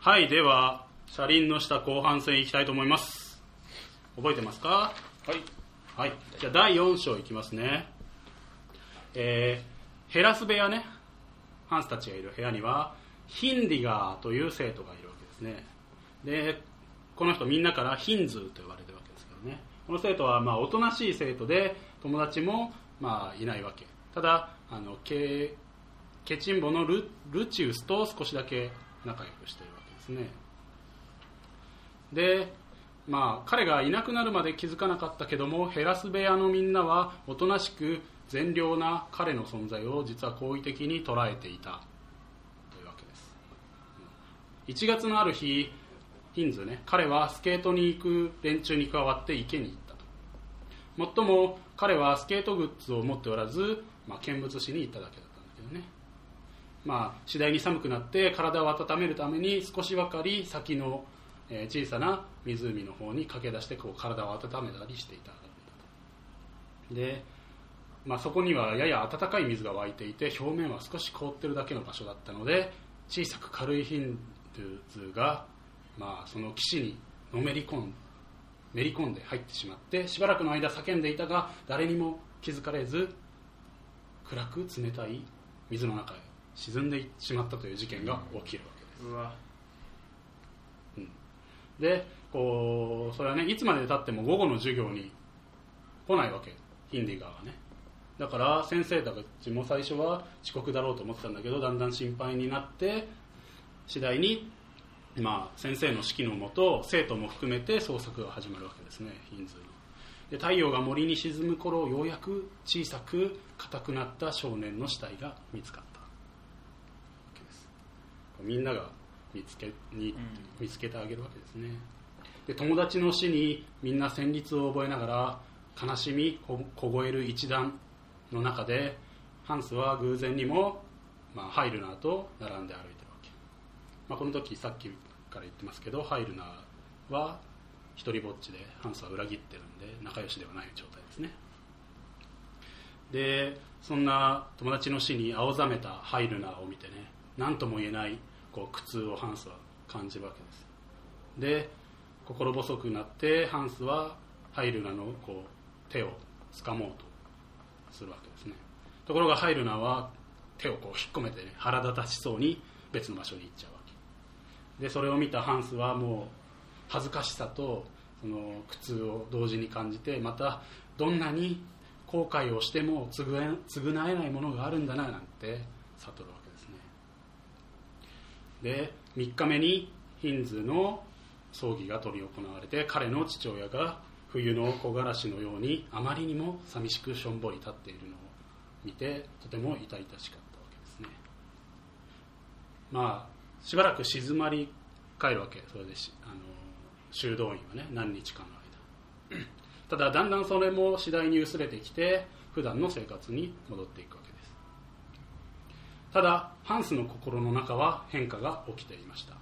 はいでは車輪の下後半戦いきたいと思います。覚えてますか？はい。はい。じゃあ第4章いきますね。えーヘラス部屋ね。ハンスたちがいる部屋にはヒンディガーという生徒がいるわけですね。でこの人みんなからヒンズーと呼ばれてるわけですけどね。この生徒はまあおとなしい生徒で友達もまあいないわけ。ただあのケケチンボのルルチウスと少しだけ仲良くしてるわけですね。でまあ彼がいなくなるまで気づかなかったけどもヘラス部屋のみんなはおとなしく善良な彼の存在を実は好意的に捉えていた。というわけです。1月のある日ヒンズね彼はスケートに行く連中に加わって池に行ったと。もっとも彼はスケートグッズを持っておらず、まあ、見物しに行っただけだまあ次第に寒くなって体を温めるために少しばかり先の、小さな湖の方に駆け出してこう体を温めたりしていたで、まあ、そこにはやや温かい水が湧いていて表面は少し凍ってるだけの場所だったので小さく軽いヒンドゥーズが、まあ、その岸にのめり込んめり込んで入ってしまってしばらくの間叫んでいたが誰にも気づかれず暗く冷たい水の中へ沈んでしまったという事件が起きるわけです。うわ。でこうそれはねいつまでたっても午後の授業に来ないわけ。ヒンディガーがね。だから先生たちも最初は遅刻だろうと思ってたんだけどだんだん心配になって次第に、まあ、先生の指揮のもと生徒も含めて捜索が始まるわけですねヒンズーの。で太陽が森に沈む頃ようやく小さく硬くなった少年の死体が見つかったみんなが見つけに見つけてあげるわけですね。で友達の死にみんな旋律を覚えながら悲しみこ凍える一団の中でハンスは偶然にも、まあ、ハイルナーと並んで歩いてるわけ、まあ、この時さっきから言ってますけどハイルナーは一人ぼっちでハンスは裏切ってるんで仲良しではない状態ですね。でそんな友達の死に青ざめたハイルナーを見てね何とも言えないこう苦痛をハンスは感じるわけです。で心細くなってハンスはハイルナのこう手を掴もうとするわけですね。ところがハイルナは手をこう引っ込めて、ね、腹立たしそうに別の場所に行っちゃうわけ。でそれを見たハンスはもう恥ずかしさとその苦痛を同時に感じてまたどんなに後悔をしても償えないものがあるんだななんて悟るわけで3日目にヒンズの葬儀が執り行われて彼の父親が冬の木枯らしのようにあまりにも寂しくしょんぼり立っているのを見てとても痛々しかったわけですね。まあしばらく静まり返るわけそれであの修道院はね何日かの間。ただだんだんそれも次第に薄れてきて普段の生活に戻っていくわけ。ただハンスの心の中は変化が起きていました。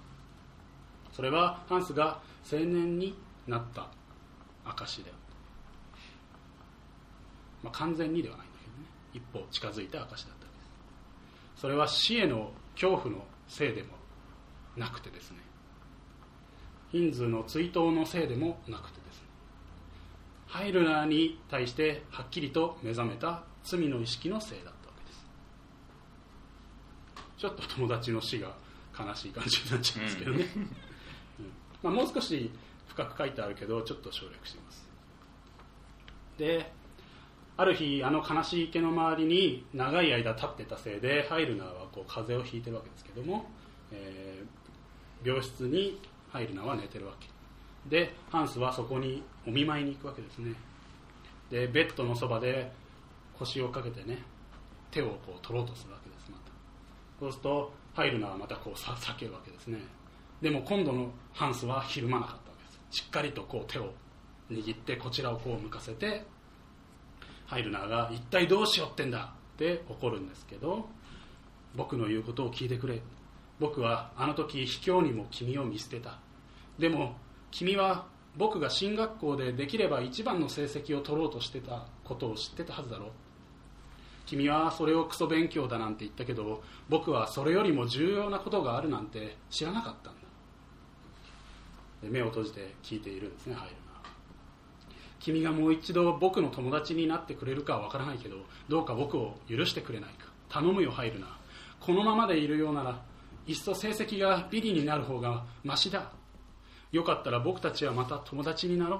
それはハンスが青年になった証であった、まあ、完全にではないんだけどね。一歩近づいた証だったわけです。それは死への恐怖のせいでもなくてですね。ヒンズーの追悼のせいでもなくてですね。ハイルナーに対してはっきりと目覚めた罪の意識のせいだちょっと友達の死が悲しい感じになっちゃうんですけどね、うん。まあ、もう少し深く書いてあるけどちょっと省略しています。である日あの悲しい池の周りに長い間立ってたせいでハイルナーはこう風邪をひいてるわけですけども、えー病室にハイルナーは寝てるわけ。でハンスはそこにお見舞いに行くわけですね。でベッドのそばで腰をかけてね手をこう取ろうとするわけそうするとハイルナーはまたこうさ叫ぶわけですね。でも今度のハンスはひるまなかったわけです。しっかりとこう手を握ってこちらをこう向かせてハイルナーが一体どうしようってんだ？って怒るんですけど僕の言うことを聞いてくれ。僕はあの時卑怯にも君を見捨てた。でも君は僕が進学校でできれば一番の成績を取ろうとしてたことを知ってたはずだろう。君はそれをクソ勉強だなんて言ったけど僕はそれよりも重要なことがあるなんて知らなかったんだ。で目を閉じて聞いているんですねハイルナ君がもう一度僕の友達になってくれるかはわからないけどどうか僕を許してくれないか。頼むよハイルナこのままでいるようならいっそ成績がビリになる方がマシだ。よかったら僕たちはまた友達になろう。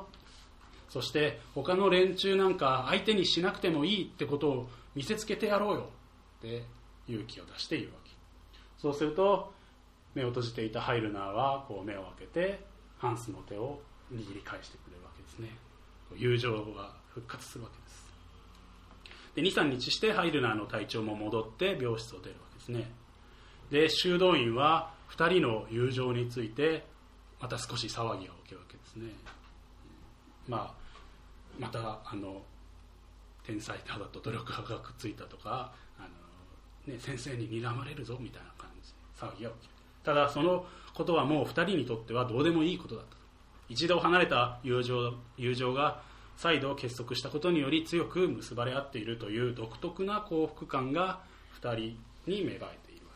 そして他の連中なんか相手にしなくてもいいってことを見せつけてやろうよって勇気を出しているわけ。そうすると目を閉じていたハイルナーはこう目を開けてハンスの手を握り返してくれるわけですね。友情が復活するわけです。で23日してハイルナーの体調も戻って病室を出るわけですね。で修道院は2人の友情についてまた少し騒ぎが起きるわけですね。まあ、またあの天才だと努力がくっついたとかあの、ね、先生に睨まれるぞみたいな感じ。で騒ぎが起きるただそのことはもう2人にとってはどうでもいいことだった一度離れた友情友情が再度結束したことにより強く結ばれ合っているという独特な幸福感が2人に芽生えているわ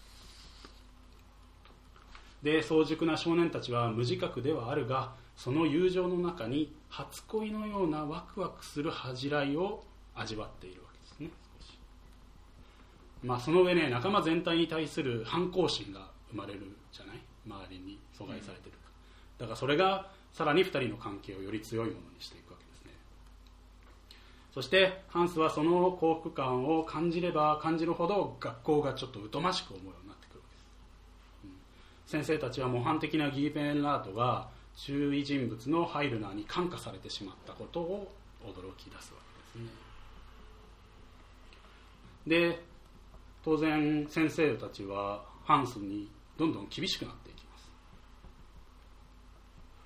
けです。で早熟な少年たちは無自覚ではあるがその友情の中に初恋のようなワクワクする恥じらいを味わっているわけですねまあ、その上ね仲間全体に対する反抗心が生まれるじゃない？周りに阻害されてる、だからそれがさらに2人の関係をより強いものにしていくわけですね。そしてハンスはその幸福感を感じれば感じるほど学校がちょっと疎ましく思うようになってくるわけです、うん、先生たちは模範的なギーペンラートが注意人物のハイルナーに感化されてしまったことを驚き出すわけですね。で当然先生たちはハンスにどんどん厳しくなっていきます。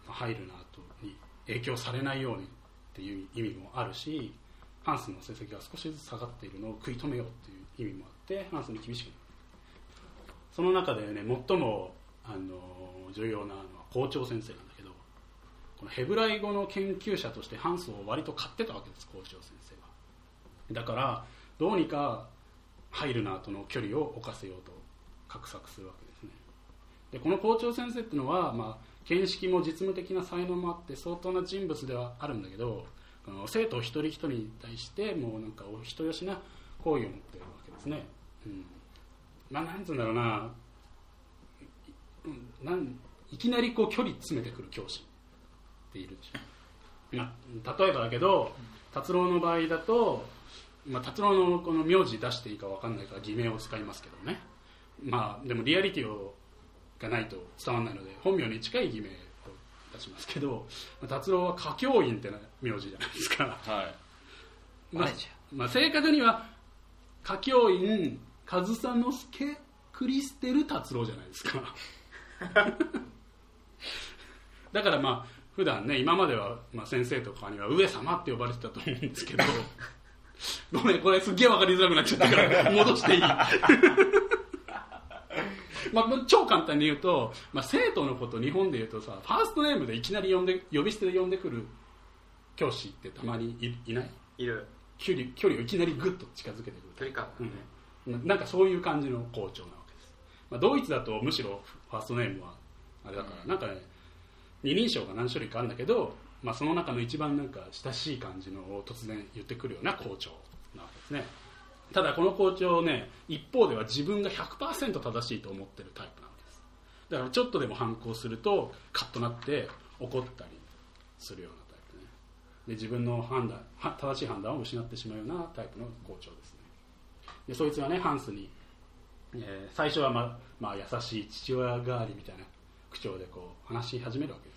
ハイルナーとに影響されないようにっていう意味もあるしハンスの成績が少しずつ下がっているのを食い止めようっていう意味もあってハンスに厳しくなるその中でね最もあの重要なのは校長先生なんだけどこのヘブライ語の研究者としてハンスを割と買ってたわけです校長先生は。だからどうにかハイルナーとの距離を置かせようと画策するわけですね。でこの校長先生っていうのは、まあ、見識も実務的な才能もあって相当な人物ではあるんだけど生徒一人一人に対してもうなんかお人よしな好意を持ってるわけですね、うん、まあなんつうんだろうな。なんいきなりこう距離詰めてくる教師っているまあ、例えばだけど達郎の場合だと、まあ、達郎のこの名字出していいか分かんないから偽名を使いますけどね。まあでもリアリティをがないと伝わらないので本名に近い偽名を出しますけど達郎は歌教員って名字じゃないですか、はい。まあ、まあ、正確には歌教員上総介クリステル達郎じゃないですか。だからまあ普段ね今までは、まあ、先生とかには上様って呼ばれてたと思うんですけどごめんこれすっげえ分かりづらくなっちゃったから 戻していい。まあ、超簡単に言うと、まあ、生徒のこと日本で言うとさファーストネームでいきなり呼んで呼び捨てで呼んでくる教師ってたまにいいない？いる。距離距離をいきなりグッと近づけてくる。距離感ね、うん、なんかそういう感じの校長なわけです、まあ、ドイツだとむしろファーストネームはあれだから、うん、なんかね二人称が何種類かあるんだけど、まあ、その中の一番なんか親しい感じのを突然言ってくるような校長なわけですね。ただこの校長ね一方では自分が100%正しいと思ってるタイプなんです。だからちょっとでも反抗するとカッとなって怒ったりするようなタイプね。で自分の判断正しい判断を失ってしまうようなタイプの校長ですね。でそいつがねハンスに、えー、最初はま、まあ、優しい父親代わりみたいな口調でこう話し始めるわけです。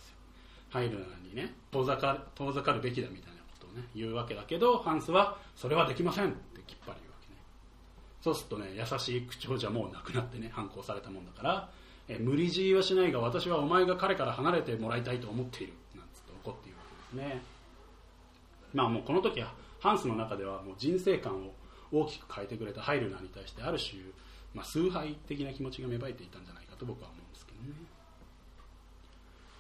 入るのにね遠ざか遠ざかるべきだみたいなことをね言うわけだけどハンスはそれはできませんってきっぱり言うわけね。そうするとね優しい口調じゃもうなくなってね反抗されたもんだからえ無理強いはしないが私はお前が彼から離れてもらいたいと思っているなんつって怒っているわけですね。まあもうこの時はハンスの中ではもう人生観を大きく変えてくれたハイルナーに対してある種、まあ、崇拝的な気持ちが芽生えていたんじゃないかと僕は思うんですけどね。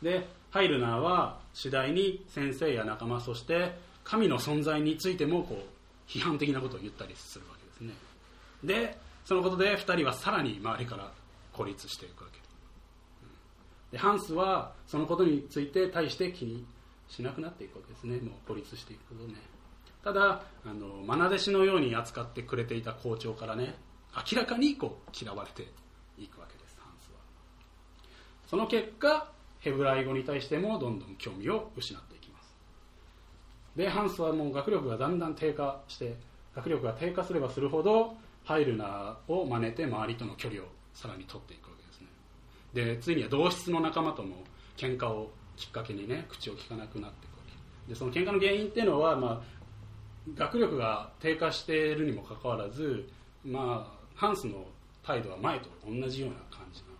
でハイルナーは次第に先生や仲間そして神の存在についてもこう批判的なことを言ったりするわけですね。でそのことで2人はさらに周りから孤立していくわけ、でハンスはそのことについて対して気にしなくなっていくわけですね。もう孤立していくことね。ただあの愛弟子のように扱ってくれていた校長からね明らかにこう嫌われていくわけですハンスは。その結果ヘブライ語に対してもどんどん興味を失っていきます。でハンスはもう学力がだんだん低下して学力が低下すればするほどハイルナを真似て周りとの距離をさらに取っていくわけですね。でついには同室の仲間とも喧嘩をきっかけにね口を聞かなくなっていくわけ。でその喧嘩の原因っていうのは、まあ、学力が低下しているにもかかわらず、まあ、ハンスの態度は前と同じような感じなの。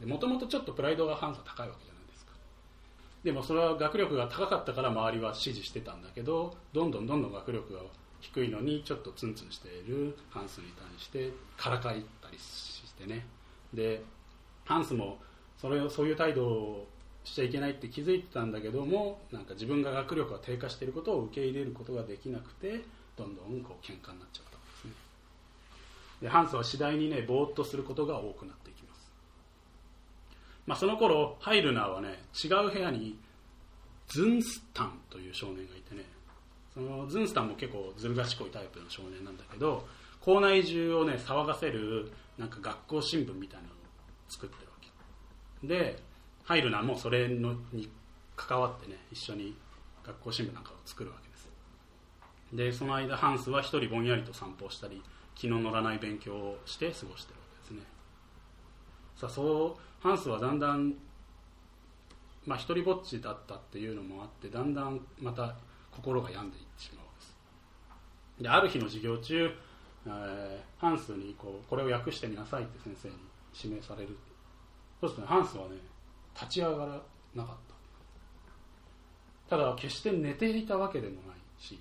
でもともとちょっとプライドがハンスは高いわけじゃでもそれは学力が高かったから周りは支持してたんだけどどんどんどんどん学力が低いのにちょっとツンツンしているハンスに対してからかいったりしてね。でハンスもそれをそういう態度をしちゃいけないって気づいてたんだけどもなんか自分が学力が低下していることを受け入れることができなくてどんどんこう喧嘩になっちゃったんですね。でハンスは次第にねぼーっとすることが多くなっていきま、あ、その頃ハイルナーはね違う部屋にズンスタンという少年がいてねそのズンスタンも結構ずる賢いタイプの少年なんだけど校内中をね騒がせるなんか学校新聞みたいなのを作ってるわけ。で入るのはもそれのに関わってね一緒に学校新聞なんかを作るわけです。でその間ハンスは一人ぼんやりと散歩したり気の乗らない勉強をして過ごしてるわけですね。さあそうハンスはだんだんまあ一人ぼっちだったっていうのもあってだんだんまた心が病んでいってしまうわけです。である日の授業中、えー、ハンスにこうこれを訳してみなさいって先生に指名される。そうすると、ね、ハンスはね立ち上がらなかった。ただ決して寝ていたわけでもないし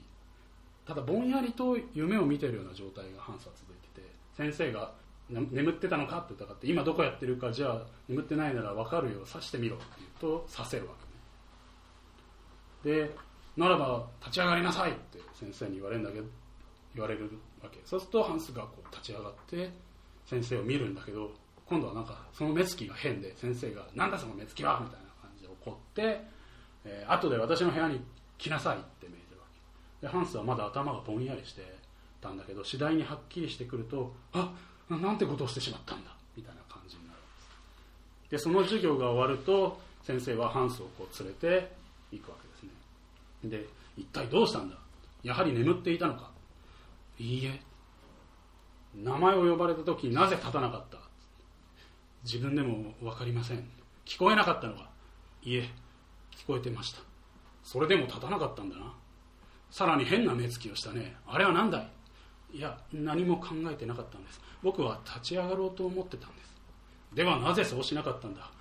ただぼんやりと夢を見てるような状態がハンスは続いてて先生が「眠ってたのか?」って疑って「今どこやってるかじゃあ眠ってないなら分かるよう指してみろ」って言うとさせるわけねでならば立ち上がりなさいって先生に言われるんだけど言われるわけそうするとハンスがこう立ち上がって先生を見るんだけど今度はなんかその目つきが変で先生が「なんだその目つきは!」みたいな感じで怒って、えー、後で私の部屋に来なさいって命じるわけでハンスはまだ頭がぼんやりしてたんだけど次第にはっきりしてくるとあっなんてことをしてしまったんだみたいな感じになるんです。でその授業が終わると先生はハンスをこう連れて行くわけですね。で一体どうしたんだ？やはり眠っていたのか。いいえ名前を呼ばれた時なぜ立たなかった？自分でも分かりません。聞こえなかったのか。いえ聞こえてました。それでも立たなかったんだな。さらに変な目つきをしたね。あれは何だい？いや何も考えてなかったんです。僕は立ち上がろうと思ってたんです。ではなぜそうしなかったんだ。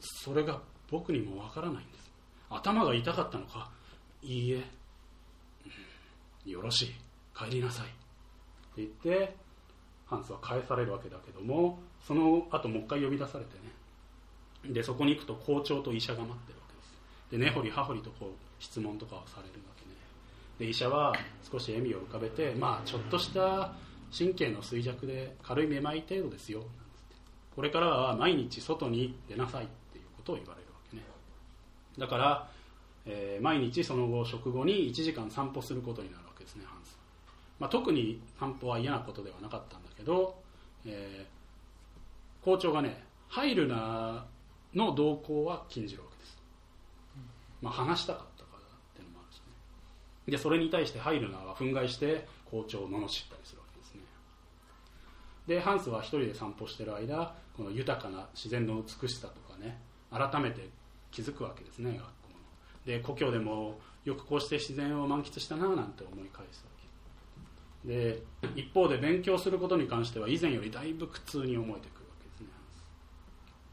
それが僕にもわからないんです。頭が痛かったのか。いいえ、うん、よろしい。帰りなさい。って言ってハンスは返されるわけだけどもその後もう一回呼び出されてね。でそこに行くと校長と医者が待ってるわけです。で根掘り葉掘りとこう質問とかをされるわで医者は少し笑みを浮かべてまあちょっとした神経の衰弱で軽いめまい程度ですよ。これからは毎日外に出なさいっていうことを言われるわけね。だから、えー、毎日その後食後に1時間散歩することになるわけですねハンス、まあ、特に散歩は嫌なことではなかったんだけど、えー、校長がねハイルナーの動向は禁じるわけです、まあ、話したかったからっていうのもあるしねでそれに対してハイルナーは憤慨して校長を罵ったりするわけですね。でハンスは一人で散歩している間この豊かな自然の美しさとかね改めて気づくわけですね学校の。で故郷でもよくこうして自然を満喫したななんて思い返すわけ。で一方で勉強することに関しては以前よりだいぶ苦痛に思えてくるわけですね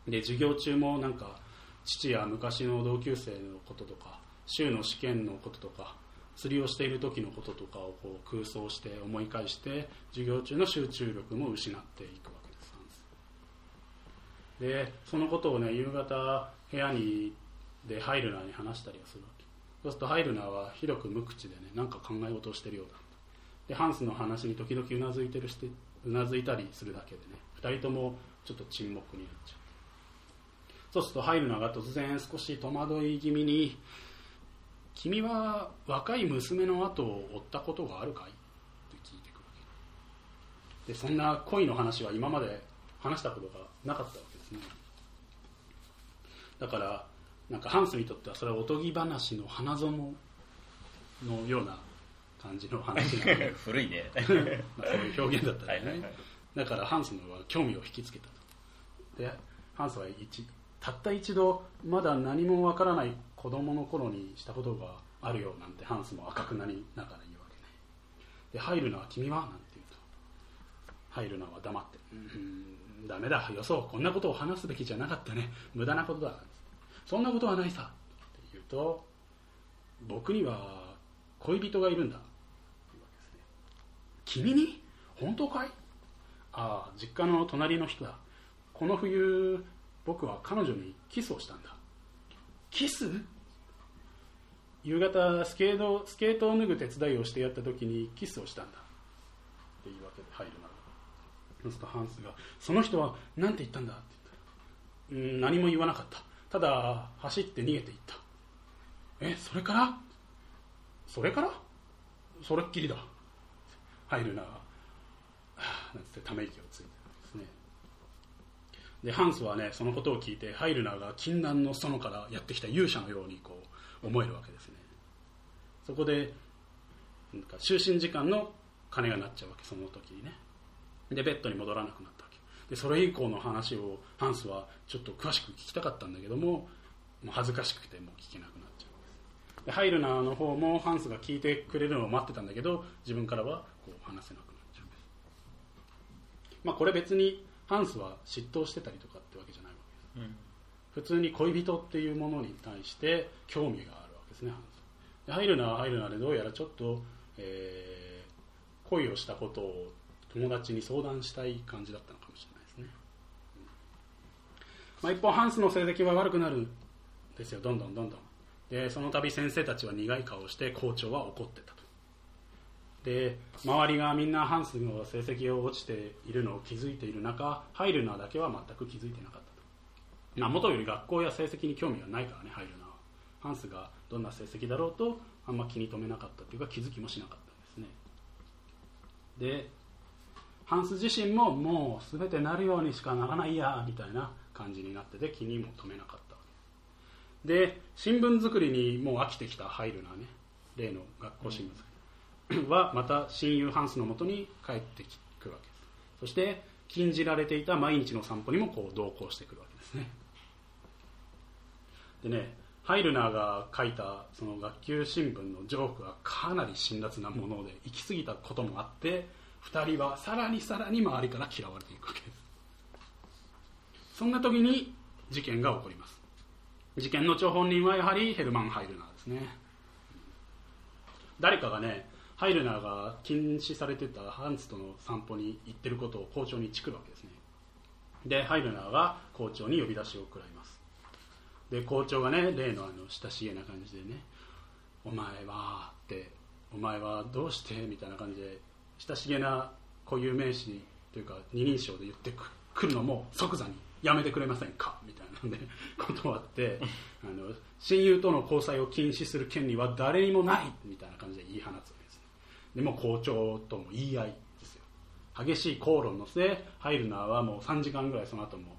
で授業中もなんか父や昔の同級生のこととか週の試験のこととか釣りをしている時のこととかをこう空想して思い返して授業中の集中力も失っていくわけです。でそのことをね夕方部屋にでハイルナーに話したりはするわけ。そうするとハイルナーはひどく無口でね何か考え事をしてるようだ。でハンスの話に時々うなずいてるしてうなずいたりするだけでね2人ともちょっと沈黙になっちゃう。そうするとハイルナーが突然少し戸惑い気味に「君は若い娘の後を追ったことがあるかい?」って聞いてくるわけ。でそんな恋の話は今まで話したことがなかったわけですね。だからなんかハンスにとってはそれはおとぎ話の花園のような感じの話なので。古いね。まあそういう表現だったりね、はいはいはい。だからハンスのは興味を引きつけたと。でハンスは一たった一度まだ何もわからない子供の頃にしたことがあるよなんてハンスも赤くなりながら言うわけね。でハイルナは君はなんて言うと。ハイルナは黙って「うんダメだよそうこんなことを話すべきじゃなかったね。無駄なことだ」そんなことはないさ」って言うと「僕には恋人がいるんだ」って言うわけですね。君に？本当かい？ああ実家の隣の人だ。この冬僕は彼女にキスをしたんだ。キス？夕方スケートスケートを脱ぐ手伝いをしてやった時にキスをしたんだ。っていうわけで入るなそうするとハンスが「その人は何て言ったんだ?」って言ったらうん何も言わなかった。ただ走って逃げていった。えそれから？それから？それっきりだ。入るな。あなんつってため息をついて。でハンスはねそのことを聞いてハイルナーが禁断の園からやってきた勇者のようにこう思えるわけですね。そこでなんか就寝時間の鐘が鳴っちゃうわけその時にね。でベッドに戻らなくなったわけ。でそれ以降の話をハンスはちょっと詳しく聞きたかったんだけどももう恥ずかしくてもう聞けなくなっちゃうんです。でハイルナーの方もハンスが聞いてくれるのを待ってたんだけど自分からはこう話せなくなっちゃうんです。まあこれ別にハンスは嫉妬してたりとかってわけじゃないわけです。うん。普通に恋人っていうものに対して興味があるわけですねハンスでハイルナーはハイルナーでどうやらちょっと、えー恋をしたことを友達に相談したい感じだったのかもしれないですね、うん。まあ、一方ハンスの成績は悪くなるんですよ。どんどんどんどん。でその度先生たちは苦い顔をして校長は怒ってたとで周りがみんなハンスの成績が落ちているのを気づいている中ハイルナだけは全く気づいてなかったと。まあ、元より学校や成績に興味がないからね入るのは。ハンスがどんな成績だろうとあんま気に留めなかったというか気づきもしなかったんですね。でハンス自身ももう全てなるようにしかならないやみたいな感じになってて気にも留めなかったで新聞作りにもう飽きてきたハイルナね。例の学校新聞作り。はまた親友ハンスのもとに帰ってくるわけ。ですそして禁じられていた毎日の散歩にもこう同行してくるわけですね。でねハイルナーが書いたその学級新聞のジョークはかなり辛辣なもので行き過ぎたこともあって2人はさらにさらに周りから嫌われていくわけです。そんな時に事件が起こります。事件の張本人はやはりヘルマン・ハイルナーですね。誰かがねハイルナーが禁止されてたハンスとの散歩に行ってることを校長にチクるわけですねでハイルナーが校長に呼び出しを食らいますで校長がね例のあの親しげな感じでね「お前は」って「お前はどうして?」みたいな感じで親しげな固有名詞というか二人称で言ってくるのも即座に「やめてくれませんか?」みたいなんで 断ってあの親友との交際を禁止する権利は誰にもないみたいな感じで言い放つでも校長とも言い合いですよ。激しい口論の末ハイルナーはもう3時間ぐらいその後も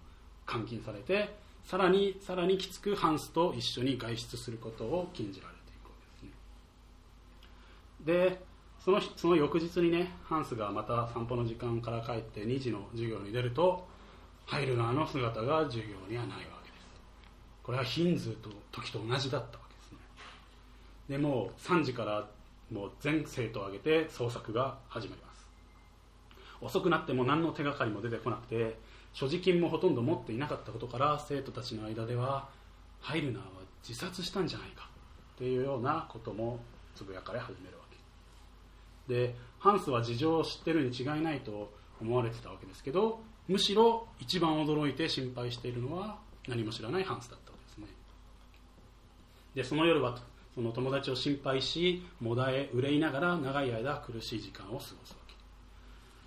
監禁されてさらにさらにきつくハンスと一緒に外出することを禁じられていくわけですね。でその日その翌日にねハンスがまた散歩の時間から帰って2時の授業に出るとハイルナーの姿が授業にはないわけです。これはヒンズーと時と同じだったわけですね。でもう3時からもう全生徒を挙げて捜索が始まります。遅くなっても何の手がかりも出てこなくて所持金もほとんど持っていなかったことから生徒たちの間ではハイルナーは自殺したんじゃないかというようなこともつぶやかれ始めるわけ。でハンスは事情を知ってるに違いないと思われてたわけですけどむしろ一番驚いて心配しているのは何も知らないハンスだったわけですね。でその夜はその友達を心配しもだえ憂いながら長い間苦しい時間を過ごすわけ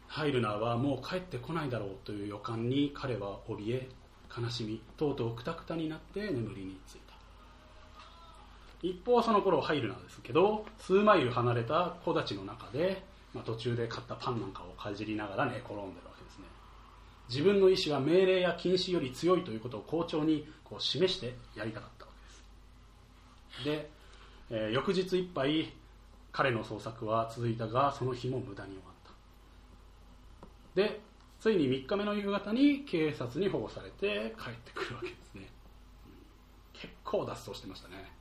ハイルナーはもう帰ってこないだろうという予感に彼は怯え悲しみとうとうくたくたになって眠りについた。一方その頃ハイルナーですけど数マイル離れた木立の中で、まあ、途中で買ったパンなんかをかじりながら寝転んでるわけですね。自分の意思は命令や禁止より強いということを校長にこう示してやりたかったわけです。で、えー翌日いっぱい彼の捜索は続いたがその日も無駄に終わった。でついに3日目の夕方に警察に保護されて帰ってくるわけですね。結構脱走してましたね。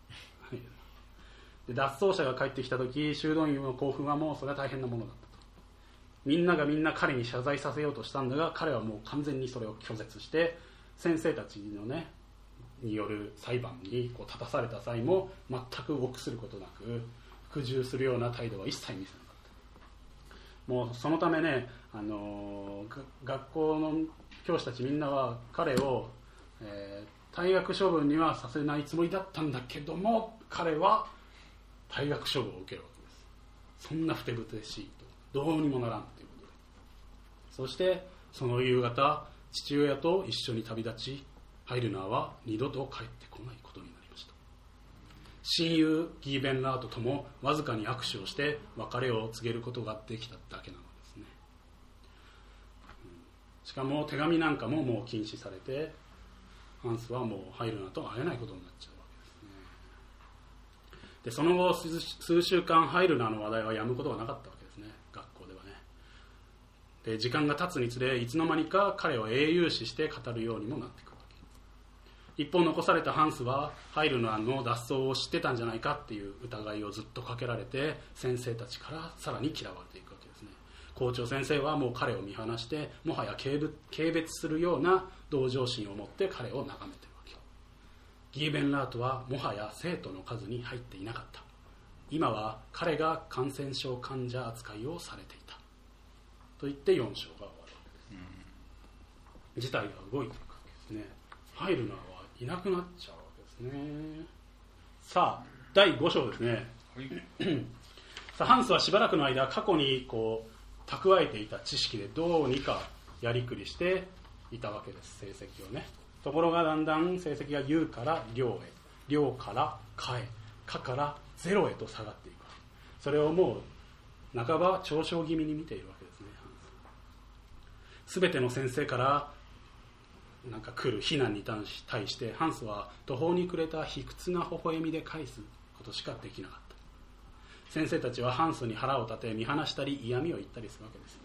で脱走者が帰ってきた時修道院の興奮はもうそれは大変なものだったと。みんながみんな彼に謝罪させようとしたんだが彼はもう完全にそれを拒絶して先生たちのねによる裁判にこう立たされた際も全く臆することなく服従するような態度は一切見せなかった。もうそのためね、あの学校の教師たちみんなは彼を、えー退学処分にはさせないつもりだったんだけども彼は退学処分を受けるわけです。そんなふてぶてしいと。どうにもならんということで。そしてその夕方父親と一緒に旅立ちハイルナーは二度と帰ってこないことになりました。親友ギーベンラートともわずかに握手をして別れを告げることができただけなのですね。しかも手紙なんかももう禁止されてハンスはもうハイルナーと会えないことになっちゃうわけですね。でその後数週間ハイルナーの話題はやむことがなかったわけですね。学校ではね。で時間が経つにつれいつの間にか彼を英雄視して語るようにもなってくる。一方残されたハンスはハイルナーの脱走を知ってたんじゃないかっていう疑いをずっとかけられて先生たちからさらに嫌われていくわけですね。校長先生はもう彼を見放してもはや軽蔑するような同情心を持って彼を眺めてるわけギーベンラートはもはや生徒の数に入っていなかった。今は彼が感染症患者扱いをされていた。と言って4章が終わるわけです、事態が動いていくわけですね。ハイルナーいなくなっちゃうわけですね。さあ第5章ですね。さあハンスはしばらくの間過去にこう蓄えていた知識でどうにかやりくりしていたわけです成績をね。ところがだんだん成績が有から量へ量から下へ下からゼロへと下がっていく。それをもう半ば嘲笑気味に見ているわけですねハンス全ての先生からなんか来る非難に対してハンスは途方に暮れた卑屈な微笑みで返すことしかできなかった。先生たちはハンスに腹を立て見放したり嫌味を言ったりするわけです。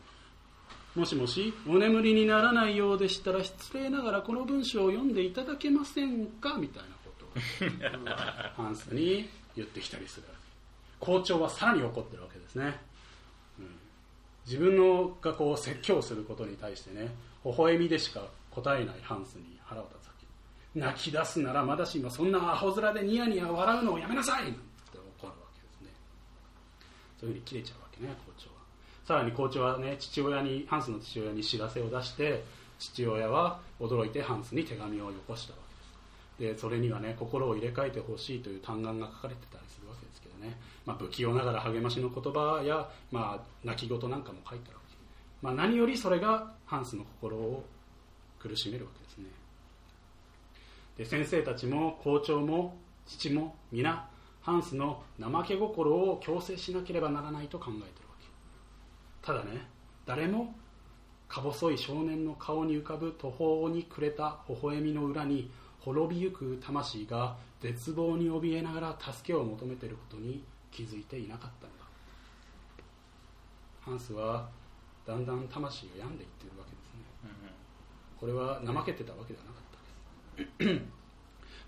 もしもしお眠りにならないようでしたら失礼ながらこの文章を読んでいただけませんか？みたいなことをハンスに言ってきたりする校長はさらに怒ってるわけですね、うん、自分のがこう説教することに対してね微笑みでしか答えないハンスに腹を立つわけ。泣き出すならまだしもそんなアホ面でニヤニヤ笑うのをやめなさい。なんて怒るわけですね。そういうふうに切れちゃうわけね校長は。さらに校長はね父親にハンスの父親に知らせを出して父親は驚いてハンスに手紙をよこしたわけです。でそれにはね心を入れ替えてほしいという嘆願が書かれてたりするわけですけどね、まあ、不器用ながら励ましの言葉や、まあ、泣き言なんかも書いてあるわけ、まあ、何よりそれがハンスの心を苦しめるわけですね。で先生たちも校長も父も皆ハンスの怠け心を強制しなければならないと考えてるわけ。ただね誰もか細い少年の顔に浮かぶ途方に暮れた微笑みの裏に滅びゆく魂が絶望に怯えながら助けを求めていることに気づいていなかったのだ。ハンスはだんだん魂が病んでいっているわけ、これは怠けてたわけではなかった。で す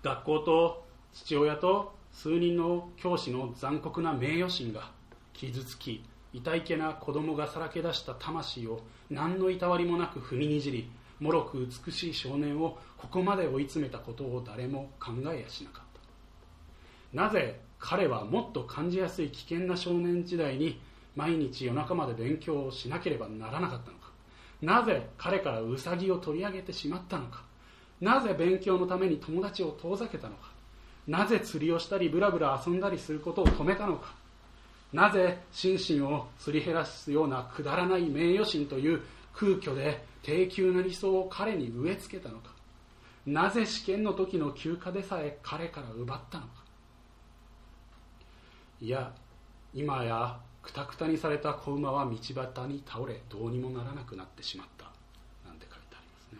学校と父親と数人の教師の残酷な名誉心が傷つき痛いけな子供がさらけ出した魂を何のいたわりもなく踏みにじりもろく美しい少年をここまで追い詰めたことを誰も考えやしなかった。なぜ彼はもっと感じやすい危険な少年時代に毎日夜中まで勉強をしなければならなかったのか。なぜ彼からウサギを取り上げてしまったのか？なぜ勉強のために友達を遠ざけたのか？なぜ釣りをしたりブラブラ遊んだりすることを止めたのか？なぜ心身をすり減らすようなくだらない名誉心という空虚で低級な理想を彼に植え付けたのか？なぜ試験の時の休暇でさえ彼から奪ったのか？いや今やくたくたにされた子馬は道端に倒れどうにもならなくなってしまった。なんて書いてありますね。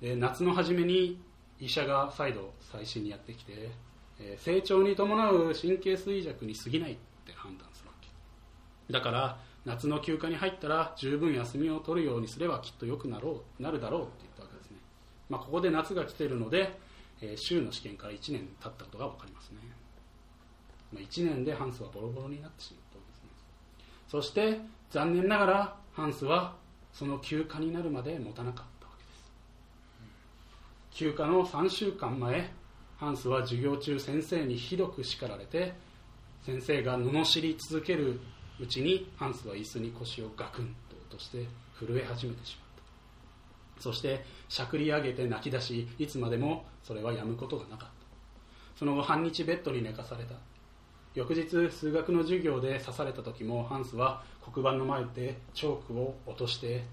で夏の初めに医者が再度再診にやってきて、えー成長に伴う神経衰弱に過ぎないって判断するわけ。だから夏の休暇に入ったら十分休みを取るようにすればきっと良くなろうなるだろうって言ったわけですね、まあ、ここで夏が来てるので、えー週の試験から1年経ったことが分かりますね、ま、1年でハンスはボロボロになってしまったわけですね。そして残念ながらハンスはその休暇になるまで持たなかったわけです。休暇の3週間前ハンスは授業中先生にひどく叱られて先生が罵り続けるうちにハンスは椅子に腰をガクンと落として震え始めてしまった。そしてしゃくり上げて泣き出しいつまでもそれはやむことがなかった。その後半日ベッドに寝かされた。翌日数学の授業で刺された時もハンスは黒板の前でチョークを落として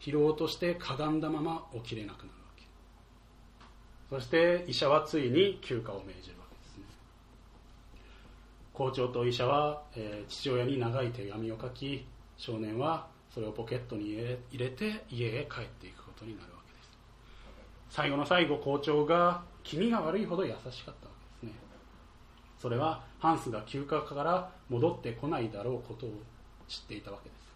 疲労としてかがんだまま起きれなくなるわけ。そして医者はついに休暇を命じるわけですね。校長と医者は、えー父親に長い手紙を書き少年はそれをポケットに入れて家へ帰っていくことになるわけです。最後の最後校長が気味が悪いほど優しかったそれはハンスが休暇から戻ってこないだろうことを知っていたわけです。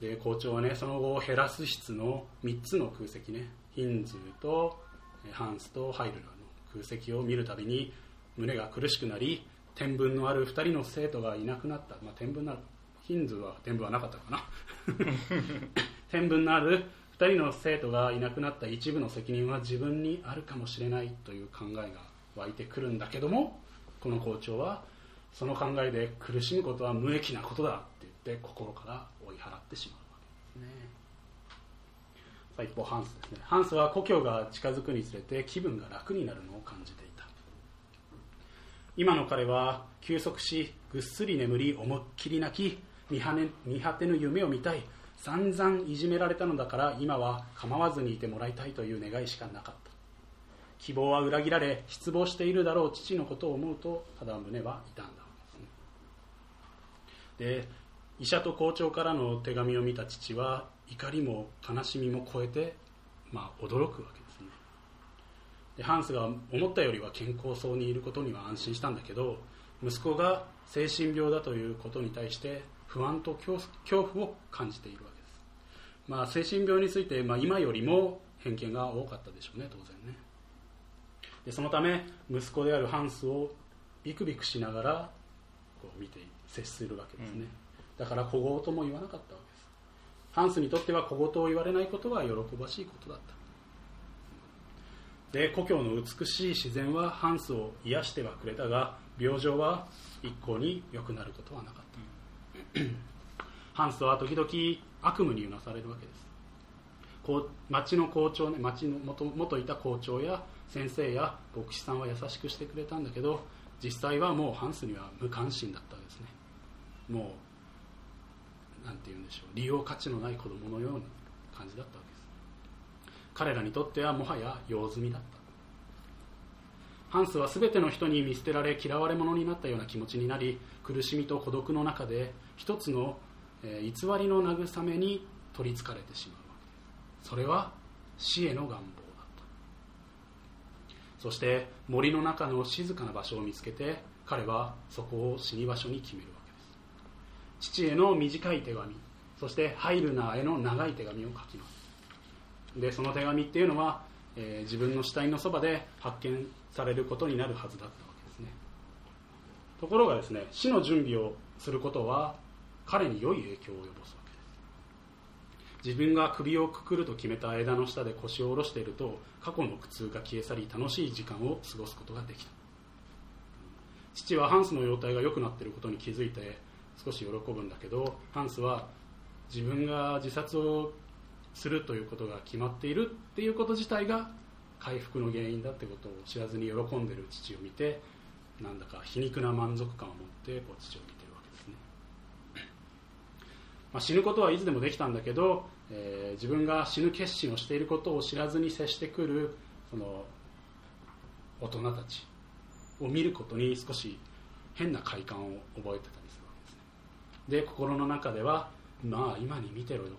うん。で校長はねその後ヘラス室の3つの空席ねヒンズーとえーハンスとハイルラの空席を見るたびに胸が苦しくなり天文のある2人の生徒がいなくなった、まあ、天文のあるヒンズーは天文はなかったかな。天文のある2人の生徒がいなくなった一部の責任は自分にあるかもしれないという考えが湧いてくるんだけどもこの校長はその考えで苦しむことは無益なことだって言って心から追い払ってしまうわけですね。さあ一方ハンスですね。ハンスは故郷が近づくにつれて気分が楽になるのを感じていた。今の彼は休息しぐっすり眠り思いっきり泣き見はね見果てぬ夢を見たい。散々いじめられたのだから今は構わずにいてもらいたいという願いしかなかった。希望は裏切られ失望しているだろう父のことを思うとただ胸は痛んだ。わけですねで医者と校長からの手紙を見た父は怒りも悲しみも超えて、まあ、驚くわけですね。でハンスが思ったよりは健康そうにいることには安心したんだけど息子が精神病だということに対して不安と恐恐怖を感じているわけです、まあ、精神病について、まあ、今よりも偏見が多かったでしょうね当然ね。でそのため息子であるハンスをビクビクしながらこう見て接するわけですね、だから小言とも言わなかったわけです。ハンスにとっては小言を言われないことは喜ばしいことだった。で故郷の美しい自然はハンスを癒してはくれたが病状は一向に良くなることはなかった、ハンスは時々悪夢にうなされるわけです。こう町の校長ね町の元元いた校長や先生や牧師さんは優しくしてくれたんだけど実際はもうハンスには無関心だったわけですね。もうなんて言うんでしょう利用価値のない子供のような感じだったわけです。彼らにとってはもはや用済みだった。ハンスは全ての人に見捨てられ嫌われ者になったような気持ちになり苦しみと孤独の中で一つの、え偽りの慰めに取りつかれてしまうわけです。それは死への願望。そして森の中の静かな場所を見つけて彼はそこを死に場所に決めるわけです。父への短い手紙そしてハイルナーへの長い手紙を書きます。でその手紙っていうのは、えー自分の死体のそばで発見されることになるはずだったわけですね。ところがですね死の準備をすることは彼に良い影響を及ぼすわけです。自分が首をくくると決めた枝の下で腰を下ろしていると過去の苦痛が消え去り楽しい時間を過ごすことができた。父はハンスの容態が良くなっていることに気づいて少し喜ぶんだけどハンスは自分が自殺をするということが決まっているっていうこと自体が回復の原因だってことを知らずに喜んでる父を見てなんだか皮肉な満足感を持ってこう父を見てるわけですね、まあ、死ぬことはいつでもできたんだけどえー自分が死ぬ決心をしていることを知らずに接してくるその大人たちを見ることに少し変な快感を覚えてたりするわけですね。で心の中ではまあ今に見てろよ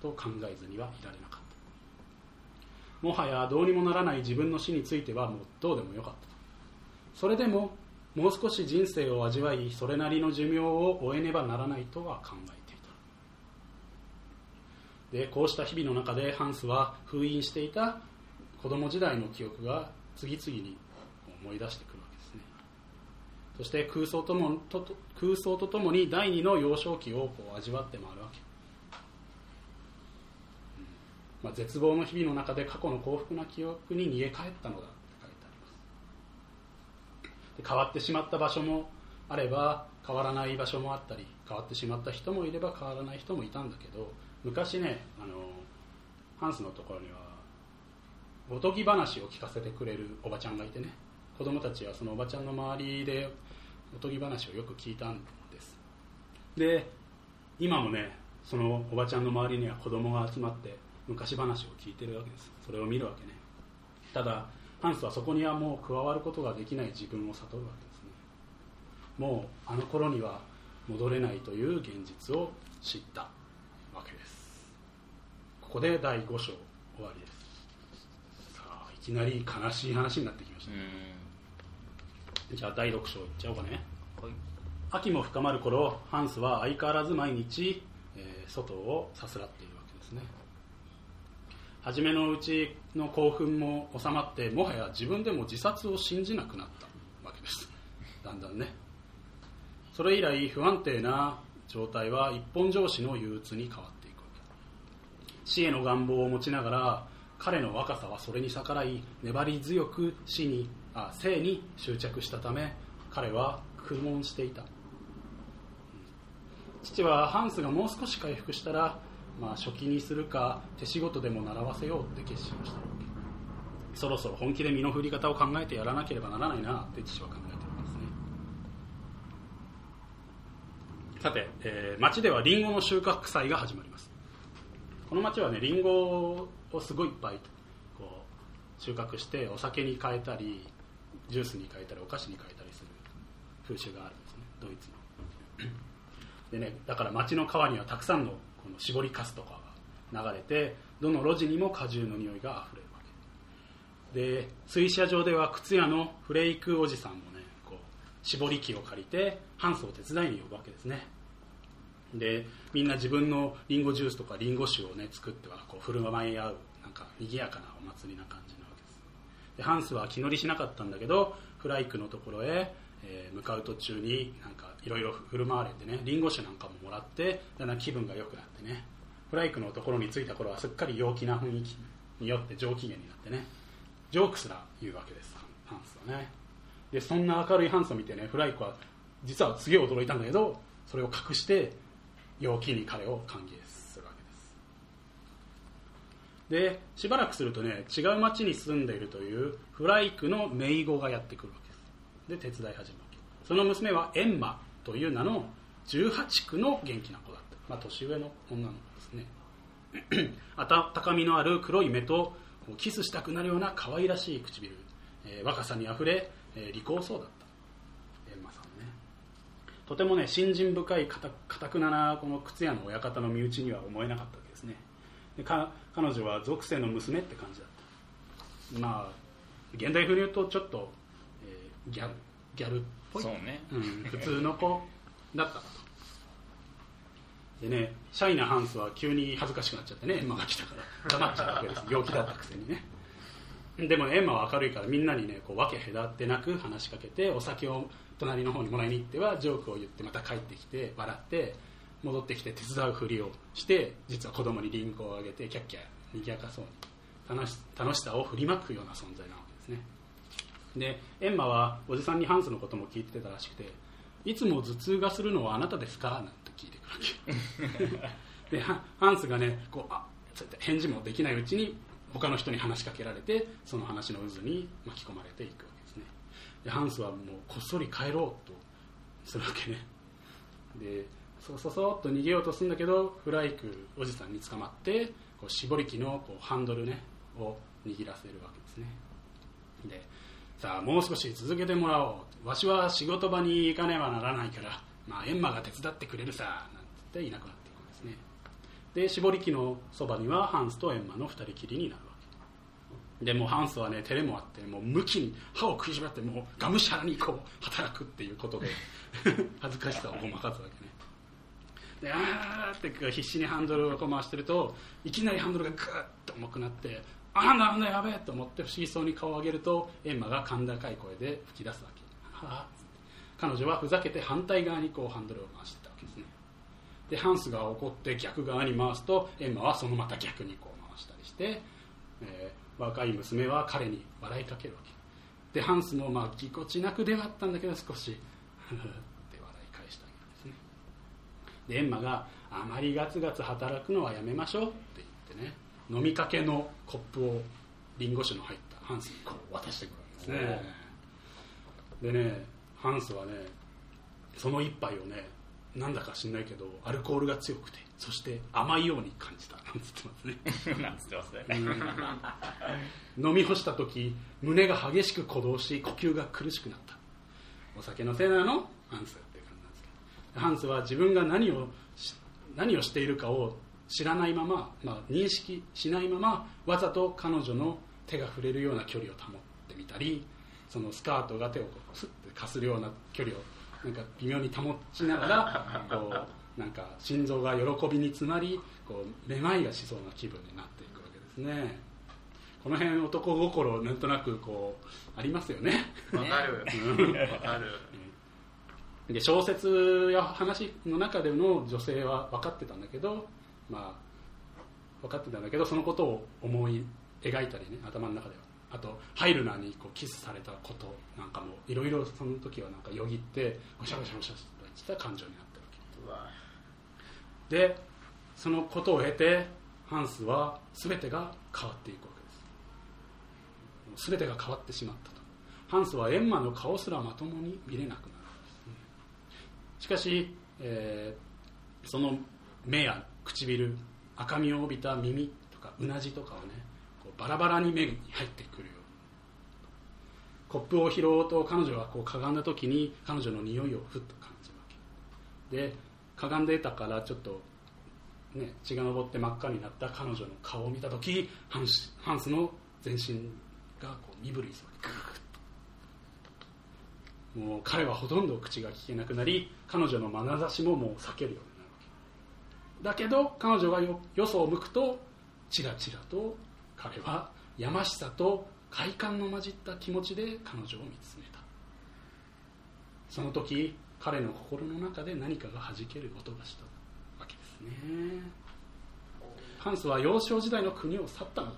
と考えずにはいられなかった。もはやどうにもならない自分の死についてはもうどうでもよかったと。それでももう少し人生を味わいそれなりの寿命を終えねばならないとは考えでこうした日々の中でハンスは封印していた子供時代の記憶が次々に思い出してくるわけですね。そして空想ともと空想とともに第二の幼少期をこう味わって回るわけ、まあ、絶望の日々の中で過去の幸福な記憶に逃げ帰ったのだって書いてあります。で変わってしまった場所もあれば変わらない場所もあったり変わってしまった人もいれば変わらない人もいたんだけど昔ねあのハンスのところにはおとぎ話を聞かせてくれるおばちゃんがいてね子供たちはそのおばちゃんの周りでおとぎ話をよく聞いたんです。で今もねそのおばちゃんの周りには子供が集まって昔話を聞いてるわけです。それを見るわけね。ただハンスはそこにはもう加わることができない自分を悟るわけですね。もうあの頃には戻れないという現実を知った。ここで第5章。終わりですさあいきなり悲しい話になってきました、じゃあ第6章いっちゃおうかね。はい。秋も深まる頃ハンスは相変わらず毎日、えー外をさすらっているわけですね。初めのうちの興奮も収まってもはや自分でも自殺を信じなくなったわけです。だんだんね。それ以来不安定な状態は一本上司の憂鬱に変わっていくわけ死への願望を持ちながら彼の若さはそれに逆らい粘り強く死にあ生に執着したため彼は苦悶していた。父はハンスがもう少し回復したら、まあ、初期にするか手仕事でも習わせようって決心したそろそろ本気で身の振り方を考えてやらなければならないなって父は考えてるわけですね。さて、えー町ではリンゴの収穫祭が始まり。この町はねリンゴをすごいいっぱいこう収穫してお酒に変えたりジュースに変えたりお菓子に変えたりする風習があるんですね。ドイツの。でねだから町の川にはたくさんのこの絞りかすとかが流れてどの路地にも果汁の匂いがあふれるわけ。で水車場では靴屋のフレイクおじさんもねこう絞り機を借りてハンスを手伝いに呼ぶわけですね。でみんな自分のリンゴジュースとかリンゴ酒をね作ってはこう振る舞い合うなんか賑やかなお祭りな感じなわけです。でハンスは気乗りしなかったんだけどフライクのところへ、えー向かう途中になんかいろいろ振る舞われてねリンゴ酒なんかももらってだんだん気分が良くなってねフライクのところに着いた頃はすっかり陽気な雰囲気によって上機嫌になってねジョークすら言うわけですハンスはね。でそんな明るいハンスを見てねフライクは実はすげえ驚いたんだけどそれを隠して陽気に彼を歓迎するわけです。でしばらくするとね違う町に住んでいるというフライクの姪子がやってくるわけです。で手伝い始めるわけ。その娘はエンマという名の18区の元気な子だった、まあ、年上の女の子ですね。温かみのある黒い目とキスしたくなるような可愛らしい唇、えー若さにあふれ、えー利口そうだった。とてもね信心深いかたかくななこの靴屋の親方の身内には思えなかったわけですね。でか彼女は属性の娘って感じだった。まあ現代風に言うとちょっと、えーギャルギャルっぽい。そうね。うん、普通の子だったと。でねシャイなハンスは急に恥ずかしくなっちゃってねエンマが来たから黙っちゃったわけです。陽気だったくせにね。でもねエンマは明るいからみんなにねこう分け隔てなく話しかけてお酒を隣の方にもらいに行ってはジョークを言ってまた帰ってきて笑って戻ってきて手伝うふりをして実は子供にリンゴをあげてキャッキャ賑やかそうに楽し楽しさを振りまくような存在なわけですね。でエンマはおじさんにハンスのことも聞いてたらしくていつも頭痛がするのはあなたですか？なんて聞いてくるわけ。でハハンスがねこうあそうやって返事もできないうちに他の人に話しかけられてその話の渦に巻き込まれていくでハンスはもうこっそり帰ろうとするわけね。でそうそうそっと逃げようとするんだけどフライクおじさんに捕まってこう絞り機のこうハンドルねを握らせるわけですね。でさあもう少し続けてもらおう。わしは仕事場に行かねばならないから、まあ、エンマが手伝ってくれるさなんつっていなくなっていくんですね。で絞り機のそばにはハンスとエンマの二人きりになるわけ。でもハンスはね照れもあってもう向きに歯を食いしばってもうがむしゃらにこう働くっていうことで 恥ずかしさをごまかすわけね。であーってこう必死にハンドルをこう回してるといきなりハンドルがグーッと重くなってあーなんだやべえと思って不思議そうに顔を上げるとエンマが甲高い声で吹き出すわけ。彼女はふざけて反対側にこうハンドルを回してたわけですね。でハンスが怒って逆側に回すとエンマはそのまた逆にこう回したりして、え若い娘は彼に笑いかけるわけ。でハンスもまあぎこちなくではあったんだけど少しって笑い返したわけですね。でエンマがあまりガツガツ働くのはやめましょうって言ってね飲みかけのコップをリンゴ酒の入ったハンスにこう渡してくるわけですね。でねハンスはねその一杯をねなんだか知んないけどアルコールが強くてそして甘いように感じた。なんつってますね。なんつってますね。飲み干した時胸が激しく鼓動し呼吸が苦しくなった。お酒のせいなのハンスっていう感じなんですけど。ハンスは自分が何をし何をしているかを知らないまま、まあ、認識しないままわざと彼女の手が触れるような距離を保ってみたりそのスカートが手をこうスッてかするような距離をなんか微妙に保ちながらこうなんか心臓が喜びに詰まりこうめまいがしそうな気分になっていくわけですね。この辺男心なんとなくこうありますよね。わかる。うん。わかる。で小説や話の中での女性は分かってたんだけどまあ分かってたんだけどそのことを思い描いたりね頭の中ではあとハイルナーにこうキスされたことなんかもいろいろその時はなんかよぎってごしゃごしゃごしゃと言ってた感情になってるわけでそのことを経てハンスは全てが変わっていくわけです。全てが変わってしまったと。ハンスはエンマの顔すらまともに見れなくなるですね。しかし、えーその目や唇赤みを帯びた耳とかうなじとかをねバラバラに目に入ってくるよ。コップを拾おうと彼女はこうかがんだ時に彼女の匂いをふっと感じるわけ。でかがんでたからちょっと、ね、血が上って真っ赤になった彼女の顔を見た時ハンスハンスの全身がこう身震いするわけグーと。もう彼はほとんど口が聞けなくなり彼女の眼差しももう避けるようになるわけ。だけど彼女がよよそを向くとチラチラと彼はやましさと快感の混じった気持ちで彼女を見つめた。その時彼の心の中で何かが弾ける音がしたわけですね。ハンスは幼少時代の国を去ったのだ。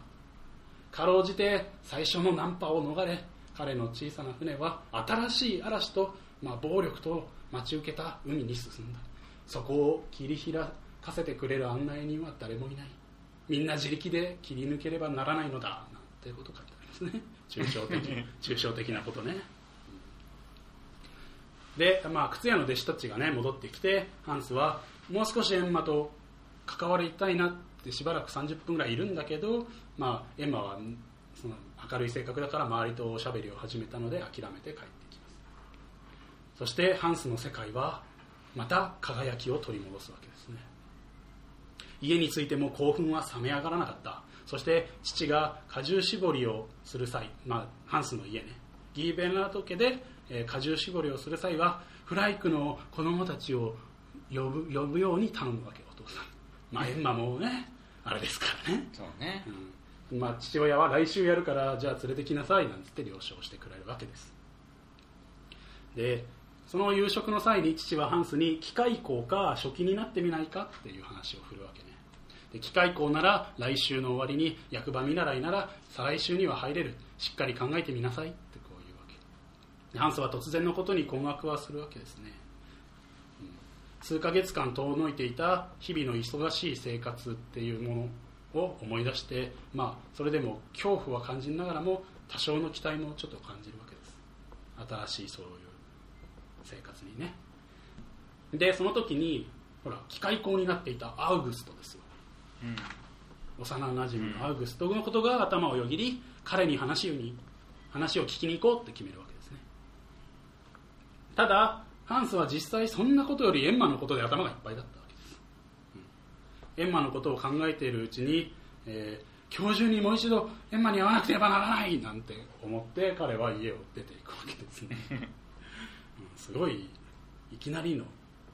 かろうじて最初のナンパを逃れ彼の小さな船は新しい嵐と、まあ、暴力と待ち受けた海に進んだ。そこを切り開かせてくれる案内人は誰もいない。みんな自力で切り抜ければならないのだなんていうこと書いてありますね。抽象的。抽象的なことね。で、まあ、靴屋の弟子たちがね戻ってきてハンスはもう少しエンマと関わりたいなってしばらく30分ぐらいいるんだけど、まあ、エンマはその明るい性格だから周りとおしゃべりを始めたので諦めて帰ってきます。そしてハンスの世界はまた輝きを取り戻すわけです。ね家に着いても興奮は冷め上がらなかった。そして父が果汁搾りをする際、まあ、ハンスの家ね。ギーベンラート家で、えー果汁搾りをする際はフライクの子供たちを呼ぶ呼ぶように頼むわけお父さん。まあエンマもねあれですからね。そうね。うん。まあ、父親は来週やるからじゃあ連れてきなさいなんつって了承してくれるわけです。でその夕食の際に父はハンスに機械工か初期になってみないかっていう話を振るわけねで機械工なら来週の終わりに役場見習いなら再来週には入れる。しっかり考えてみなさい。ってこういうわけ。でハンスは突然のことに困惑はするわけですね。数ヶ月間遠のいていた日々の忙しい生活っていうものを思い出して、まあ、それでも恐怖は感じながらも多少の期待もちょっと感じるわけです。新しいそういう生活にね。でその時にほら機械工になっていたアウグストですよ。幼なじみのアウグス。トのことが頭をよぎり彼に話をに話を聞きに行こうって決めるわけですね。ただハンスは実際そんなことよりエンマのことで頭がいっぱいだったわけです、うん。エンマのことを考えているうちに、えー今日中にもう一度エンマに会わなくてはならないなんて思って彼は家を出ていくわけですね、うん。すごいいきなりの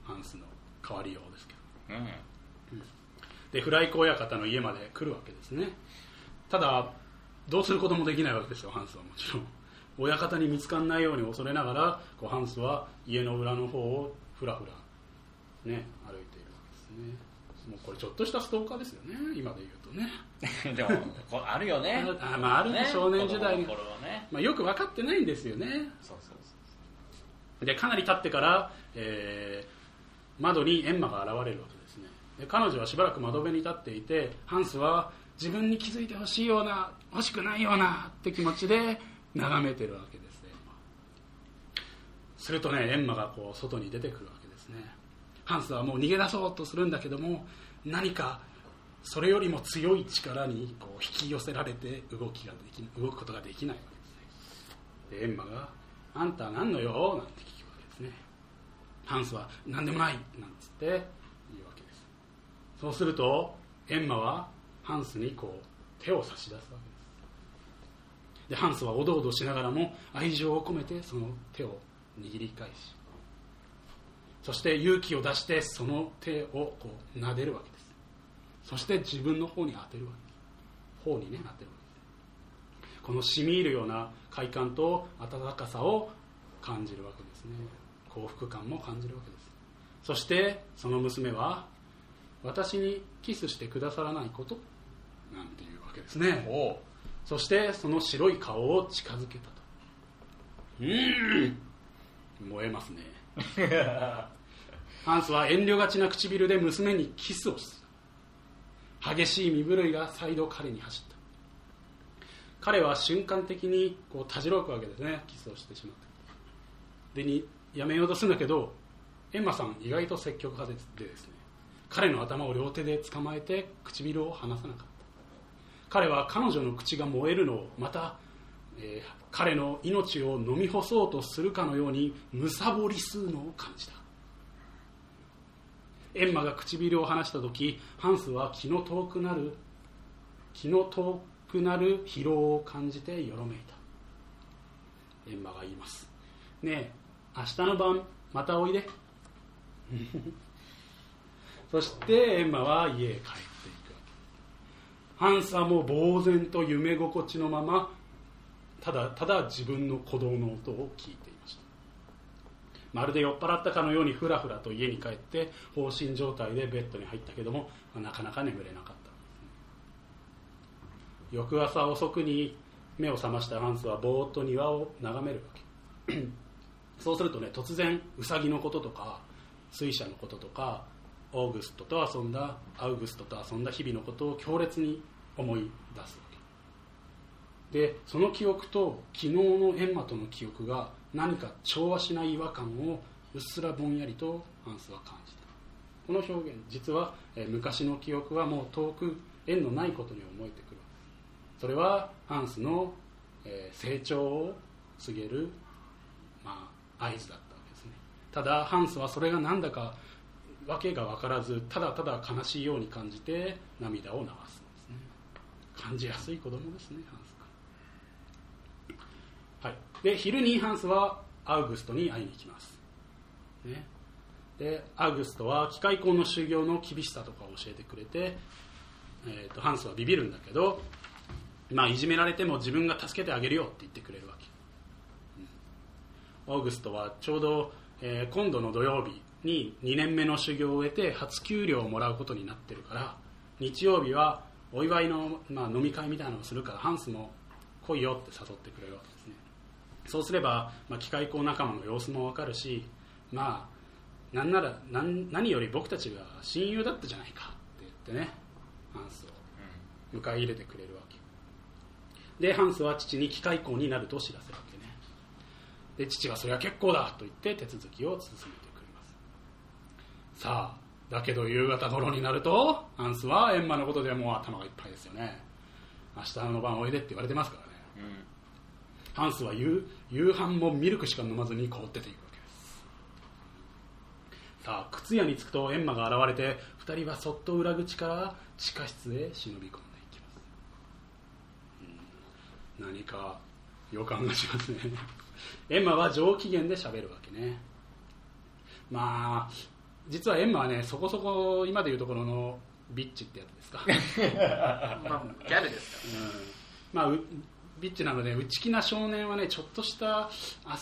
ハンスの変わりようですけど。うんでフライコ親方の家まで来るわけですね。ただどうすることもできないわけですよハンスはもちろん。親方に見つからないように恐れながらこうハンスは家の裏の方をふらふら、ね、歩いているわけですね。もうこれちょっとしたストーカーですよね今で言うとね。でもこうあるよね。あまああるね少年時代に。ねまあ、よく分かってないんですよね。そうそうそでかなり経ってから、えー窓にエンマが現れるわけ彼女はしばらく窓辺に立っていてハンスは自分に気づいてほしいような欲しくないようなって気持ちで眺めてるわけですね。するとねエンマがこう外に出てくるわけですね。ハンスはもう逃げ出そうとするんだけども何かそれよりも強い力にこう引き寄せられて動きができ動くことができないわけですね。でエンマが「あんたは何の用?」なんて聞くわけですね。ハンスは「何でもない」なんつってそうするとエンマはハンスにこう手を差し出すわけです。でハンスはおどおどしながらも愛情を込めてその手を握り返しそして勇気を出してその手をこう撫でるわけです。そして自分の方に当てるわけです。方にね当てるわけです。この染み入るような快感と温かさを感じるわけですね。幸福感も感じるわけです。そしてその娘は私にキスしてくださらないことなんていうわけですね。そしてその白い顔を近づけたと。うーん。燃えますね。ハンスは遠慮がちな唇で娘にキスをした激しい身震いが再度彼に走った。彼は瞬間的にこうたじろくわけですね。キスをしてしまった。でにやめようとするんだけどエンマさん意外と積極派でですね彼の頭を両手で捕まえて唇を離さなかった。彼は彼女の口が燃えるのをまた、えー彼の命を飲み干そうとするかのようにむさぼり吸うのを感じた。エンマが唇を離した時ハンスは気の遠くなる気の遠くなる疲労を感じてよろめいた。エンマが言います。ねえ明日の晩またおいで。そしてエンマは家へ帰っていく。ハンスはも呆然と夢心地のままただただ自分の鼓動の音を聞いていました。まるで酔っ払ったかのようにふらふらと家に帰って放心状態でベッドに入ったけども、なかなか眠れなかった。翌朝遅くに目を覚ましたハンスはぼーっと庭を眺めるわけ。そうするとね突然ウサギのこととか水車のこととかオーグストと遊んだアウグストと遊んだ日々のことを強烈に思い出すわけ。でその記憶と昨日のエンマとの記憶が何か調和しない違和感をうっすらぼんやりとハンスは感じたこの表現実は、昔の記憶はもう遠く縁のないことに思えてくる。それはハンスの、成長を告げる、まあ、合図だったわけですね。ただハンスはそれが何だかわけが分からずただただ悲しいように感じて涙を流すんですね。感じやすい子供ですねハンスが。はいで昼にハンスはアウグストに会いに行きます、ね、でアウグストは機械工の修行の厳しさとかを教えてくれて、えー、とハンスはビビるんだけど、まあ、いじめられても自分が助けてあげるよって言ってくれるわけ。オーグストはちょうど、えー今度の土曜日に2年目の修行を終えて初給料をもらうことになってるから日曜日はお祝いの、まあ、飲み会みたいなのをするからハンスも来いよって誘ってくれるわけですね。そうすれば、まあ、機械工仲間の様子もわかるしまあなんなら何何より僕たちが親友だったじゃないかって言ってねハンスを迎え入れてくれるわけ。でハンスは父に機械工になると知らせるわけね。で父はそれは結構だと言って手続きを進めてくれますさあだけど夕方頃になるとハンスはエンマのことでもう頭がいっぱいですよね。明日の晩おいでって言われてますからね。うん。ハンスは夕夕飯もミルクしか飲まずに凍ってていくわけです。さあ靴屋に着くとエンマが現れて2人はそっと裏口から地下室へ忍び込んでいきます、うん。何か予感がしますね。エンマは上機嫌で喋るわけね。まあ実はエンマはねそこそこ今でいうところのビッチってやつですか。まあ、ギャルですかうん。まあ、うビッチなので内気な少年はねちょっとした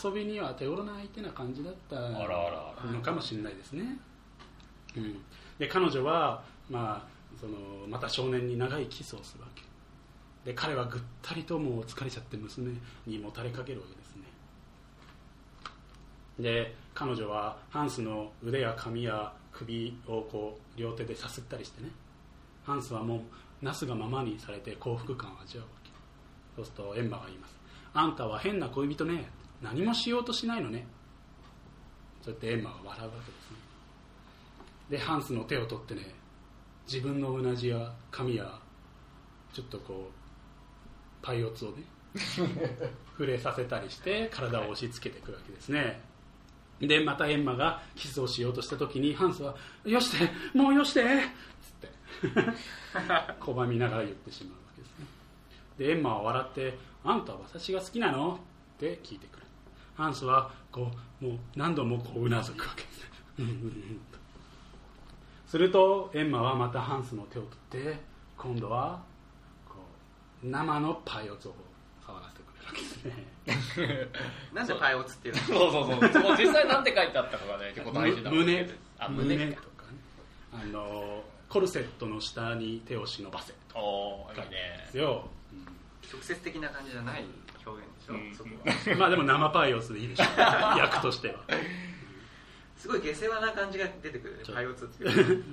遊びには手頃な相手な感じだったあらあらあら。のかもしれないですね、うん、で彼女は、まあ、そのまた少年に長いキスをするわけ。で彼はぐったりともう疲れちゃって娘にもたれかけるわけですね。で彼女はハンスの腕や髪や首をこう両手でさすったりしてね。ハンスはもうなすがままにされて幸福感を味わうわけ。そうするとエンマが言います。あんたは変な恋人ね。何もしようとしないのね。そうやってエンマが笑うわけですね。でハンスの手を取ってね。自分のうなじや髪やちょっとこうパイオツをね。触れさせたりして体を押し付けてくるわけですねでまたエンマがキスをしようとした時にハンスは「よしてもうよして!」っつって 拒みながら言ってしまうわけですねでエンマは笑って「あんたは私が好きなの?」って聞いてくるハンスはこうもう何度もこううなずくわけですねうんうんうんとするとエンマはまたハンスの手を取って今度はこう生のパイを触 なんでパイオツっていうの？そうそうそう。そこ実際なんて書いてあったかがね結構大事なむ胸。あ胸胸。かとかね。あのコルセットの下に手を忍ばせとおーいいかでね。すよ、直接的な感じじゃない表現でしょ、うん。そこは。うん。まあでも生パイオツでいいでしょう。役としては。すごい下世話な感じが出てくるねパイオツっていう。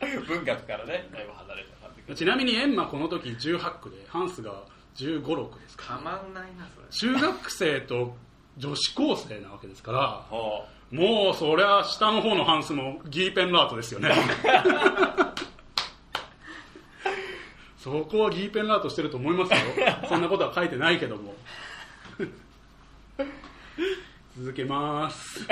文学からねだいぶ離れた感じちなみにエンマこの時18区でハンスが1 5 6ですか。たまんないなそれ。中学生と女子高生なわけですからほもうそりゃ下の方のハンスもギーペンラートですよね。そこはギーペンラートしてると思いますよ。そんなことは書いてないけども。続けます。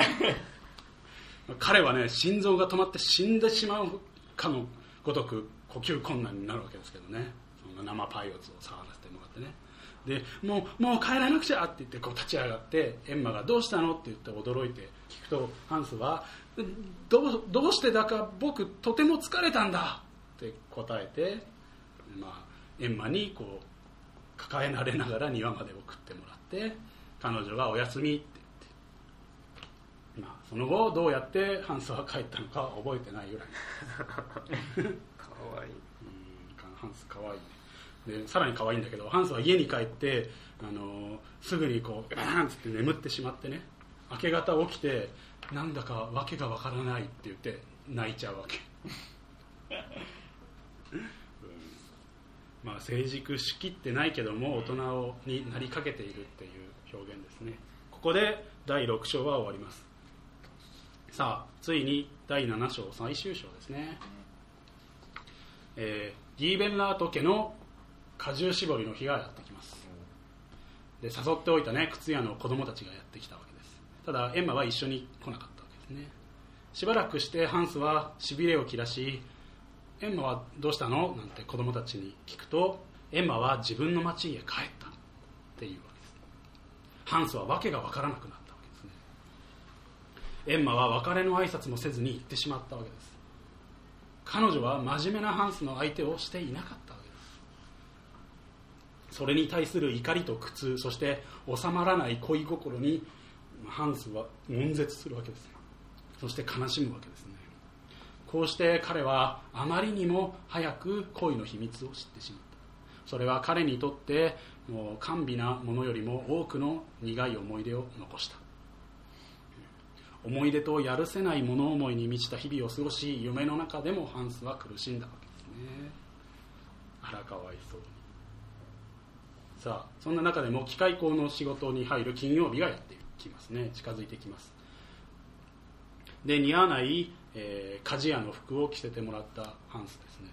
彼はね心臓が止まって死んでしまうかのごとく呼吸困難になるわけですけどね。その生パイオツを触らせてもらってね。でもうもう帰らなくちゃって言ってこう立ち上がってエンマが「どうしたの?」って言って驚いて聞くとハンスは「どうどうしてだか僕とても疲れたんだ」って答えて、まあ、エンマにこう抱えられながら庭まで送ってもらって彼女が「おやすみ」って言って、まあ、その後どうやってハンスは帰ったのかは覚えてないぐらい。かわいい。うんハンスかわいいねでさらに可愛いんだけどハンスは家に帰ってあのすぐにこうガーンって眠ってしまってね明け方起きてなんだか訳がわからないって言って泣いちゃうわけ、うん。まあ成熟しきってないけども大人になりかけているっていう表現ですね。ここで第6章は終わります。さあついに第7章最終章ですね。えーギーベンラート家の果汁絞りの日がやってきます。で誘っておいたね靴屋の子供たちがやってきたわけです。ただエンマは一緒に来なかったわけですね。しばらくしてハンスはしびれを切らしエンマはどうしたの？なんて子供たちに聞くとエンマは自分の町へ帰ったっていうわけです。ハンスは訳が分からなくなったわけですね。エンマは別れの挨拶もせずに行ってしまったわけです。彼女は真面目なハンスの相手をしていなかった。それに対する怒りと苦痛そして収まらない恋心にハンスは悶絶するわけです。そして悲しむわけですね。こうして彼はあまりにも早く恋の秘密を知ってしまった。それは彼にとってもう甘美なものよりも多くの苦い思い出を残した。思い出とやるせない物思いに満ちた日々を過ごし夢の中でもハンスは苦しんだわけですね。あらかわいそうさあそんな中でも機械工の仕事に入る金曜日がやってきますね。近づいてきます。で似合わない、えー鍛冶屋の服を着せてもらったハンスですね。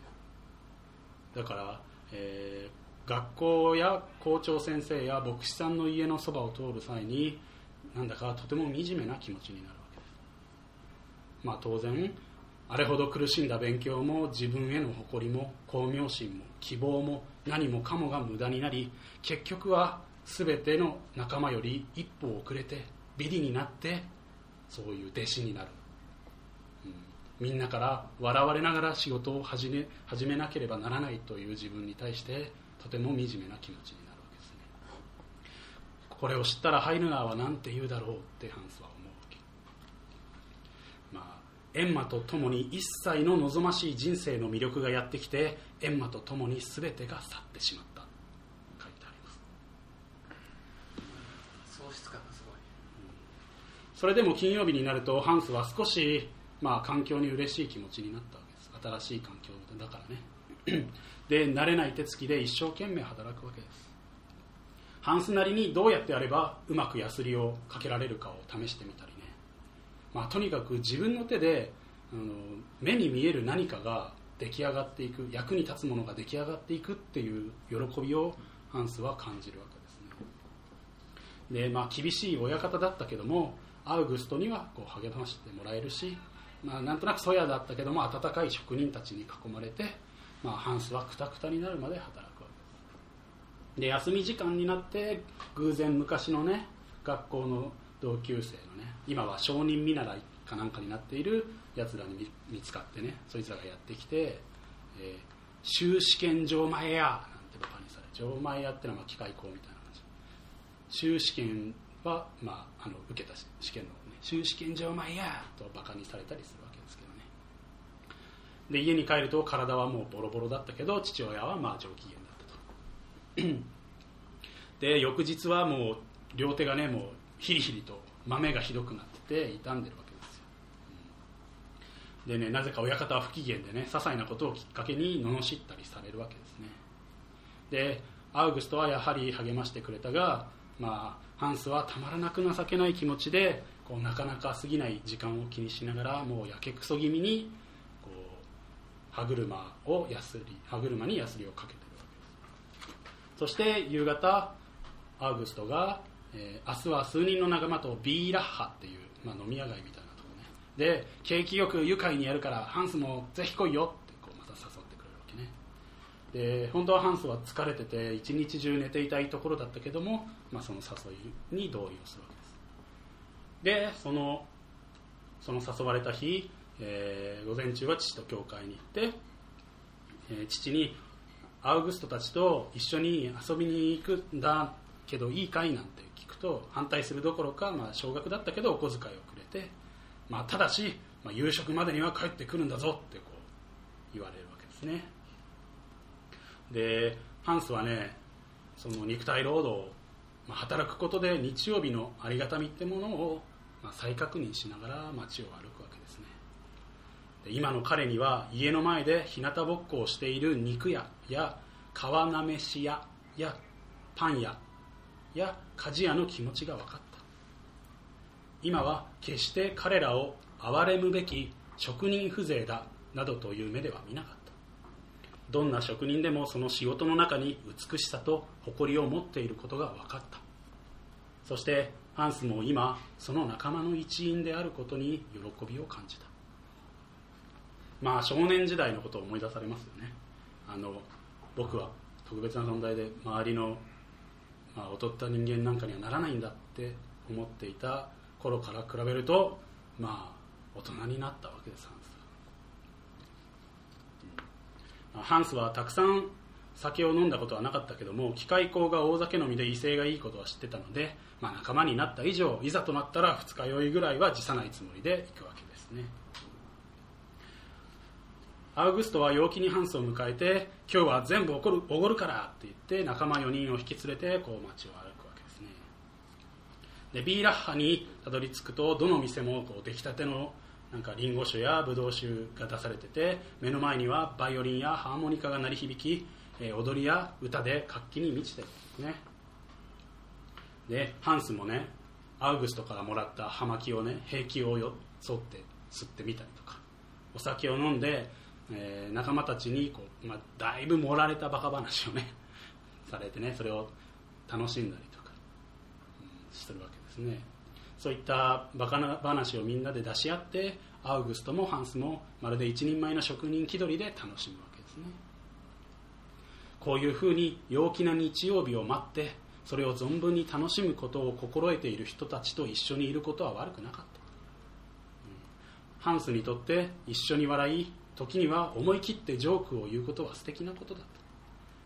だから、えー学校や校長先生や牧師さんの家のそばを通る際になんだかとても惨めな気持ちになるわけです。まあ当然あれほど苦しんだ勉強も自分への誇りも功名心も希望も何もかもが無駄になり結局は全ての仲間より一歩遅れてビリになってそういう弟子になる、うん。みんなから笑われながら仕事を始め始めなければならないという自分に対してとても惨めな気持ちになるわけですね。これを知ったらハイヌガーは何て言うだろうってハンスは思うわけまあエンマと共に一切の望ましい人生の魅力がやってきてエンマと共に全てが去ってしまった。書いてあります。喪失感がすごい。それでも金曜日になるとハンスは少し、まあ、環境に嬉しい気持ちになったわけです。新しい環境だからね。で慣れない手つきで一生懸命働くわけです。ハンスなりにどうやってやればうまくヤスリをかけられるかを試してみたりね、まあ、とにかく自分の手であの目に見える何かが出来上がっていく役に立つものが出来上がっていくっていう喜びをハンスは感じるわけですね。で、まあ、厳しい親方だったけどもアウグストにはこう励ましてもらえるし、まあ、なんとなくそやだったけども温かい職人たちに囲まれて、まあ、ハンスはくたくたになるまで働くわけです。で休み時間になって偶然昔のね学校の同級生のね今は証人見習いかなんかになっているやつらに見つかってねそいつらがやってきて「えー修試験場前や」なんてバカにされ場前やってのはまあ機械工みたいな感じ修試験は、まあ、あの受けた試験の、ね、修試験場前やとバカにされたりするわけですけどね。で家に帰ると体はもうボロボロだったけど父親はまあ上機嫌だったと。で翌日はもう両手がねもうヒリヒリと豆がひどくなってて傷んでるわけですよ、うんでねなぜか親方は不機嫌でね些細なことをきっかけに罵ったりされるわけですね。でアウグストはやはり励ましてくれたが、まあ、ハンスはたまらなく情けない気持ちでこうなかなか過ぎない時間を気にしながらもうやけくそ気味にこう歯車をやすり歯車にヤスリをかけてるわけです。そして夕方アウグストが、えー明日は数人の仲間とビーラッハっていう、まあ、飲み屋街みたいなとこね。で景気よく愉快にやるからハンスもぜひ来いよってこうまた誘ってくれるわけね。で本当はハンスは疲れてて一日中寝ていたいところだったけども、まあ、その誘いに同意をするわけです。でそのその誘われた日、えー午前中は父と教会に行って、えー父にアウグストたちと一緒に遊びに行くんだけどいいかい？なんてと反対するどころか、まあ、少額だったけどお小遣いをくれて、まあ、ただし、まあ、夕食までには帰ってくるんだぞってこう言われるわけですね。でハンスはねその肉体労働、まあ、働くことで日曜日のありがたみってものを、まあ、再確認しながら街を歩くわけですね。で今の彼には家の前で日向ぼっこをしている肉屋や皮なめし屋やパン屋や鍛冶屋の気持ちが分かった。今は決して彼らを憐れむべき職人風情だなどという目では見なかった。どんな職人でもその仕事の中に美しさと誇りを持っていることが分かった。そしてハンスも今その仲間の一員であることに喜びを感じた。まあ少年時代のことを思い出されますよね。あの僕は特別な存在で周りの、まあ、劣った人間なんかにはならないんだって思っていた頃から比べるとまあ大人になったわけですハンスは。まあハンスはたくさん酒を飲んだことはなかったけども機械工が大酒飲みで威勢がいいことは知ってたので、まあ、仲間になった以上いざとなったら二日酔いぐらいは辞さないつもりで行くわけですね。アウグストは陽気にハンスを迎えて今日は全部おごるおごるからって言って仲間4人を引き連れてこう街を歩くわけですね。でビーラッハにたどり着くとどの店もこう出来たてのなんかリンゴ酒やブドウ酒が出されてて目の前にはバイオリンやハーモニカが鳴り響き、えー踊りや歌で活気に満ちてるんですね。でハンスもねアウグストからもらった葉巻をね平気をよ沿って吸ってみたりとかお酒を飲んで、えー仲間たちにこう、まあ、だいぶ盛られたバカ話をね されてねそれを楽しんだりとか、するわけですね。そういったバカな話をみんなで出し合ってアウグストもハンスもまるで一人前の職人気取りで楽しむわけですね。こういうふうに陽気な日曜日を待ってそれを存分に楽しむことを心得ている人たちと一緒にいることは悪くなかった、うん。ハンスにとって一緒に笑い時には思い切ってジョークを言うことは素敵なことだった。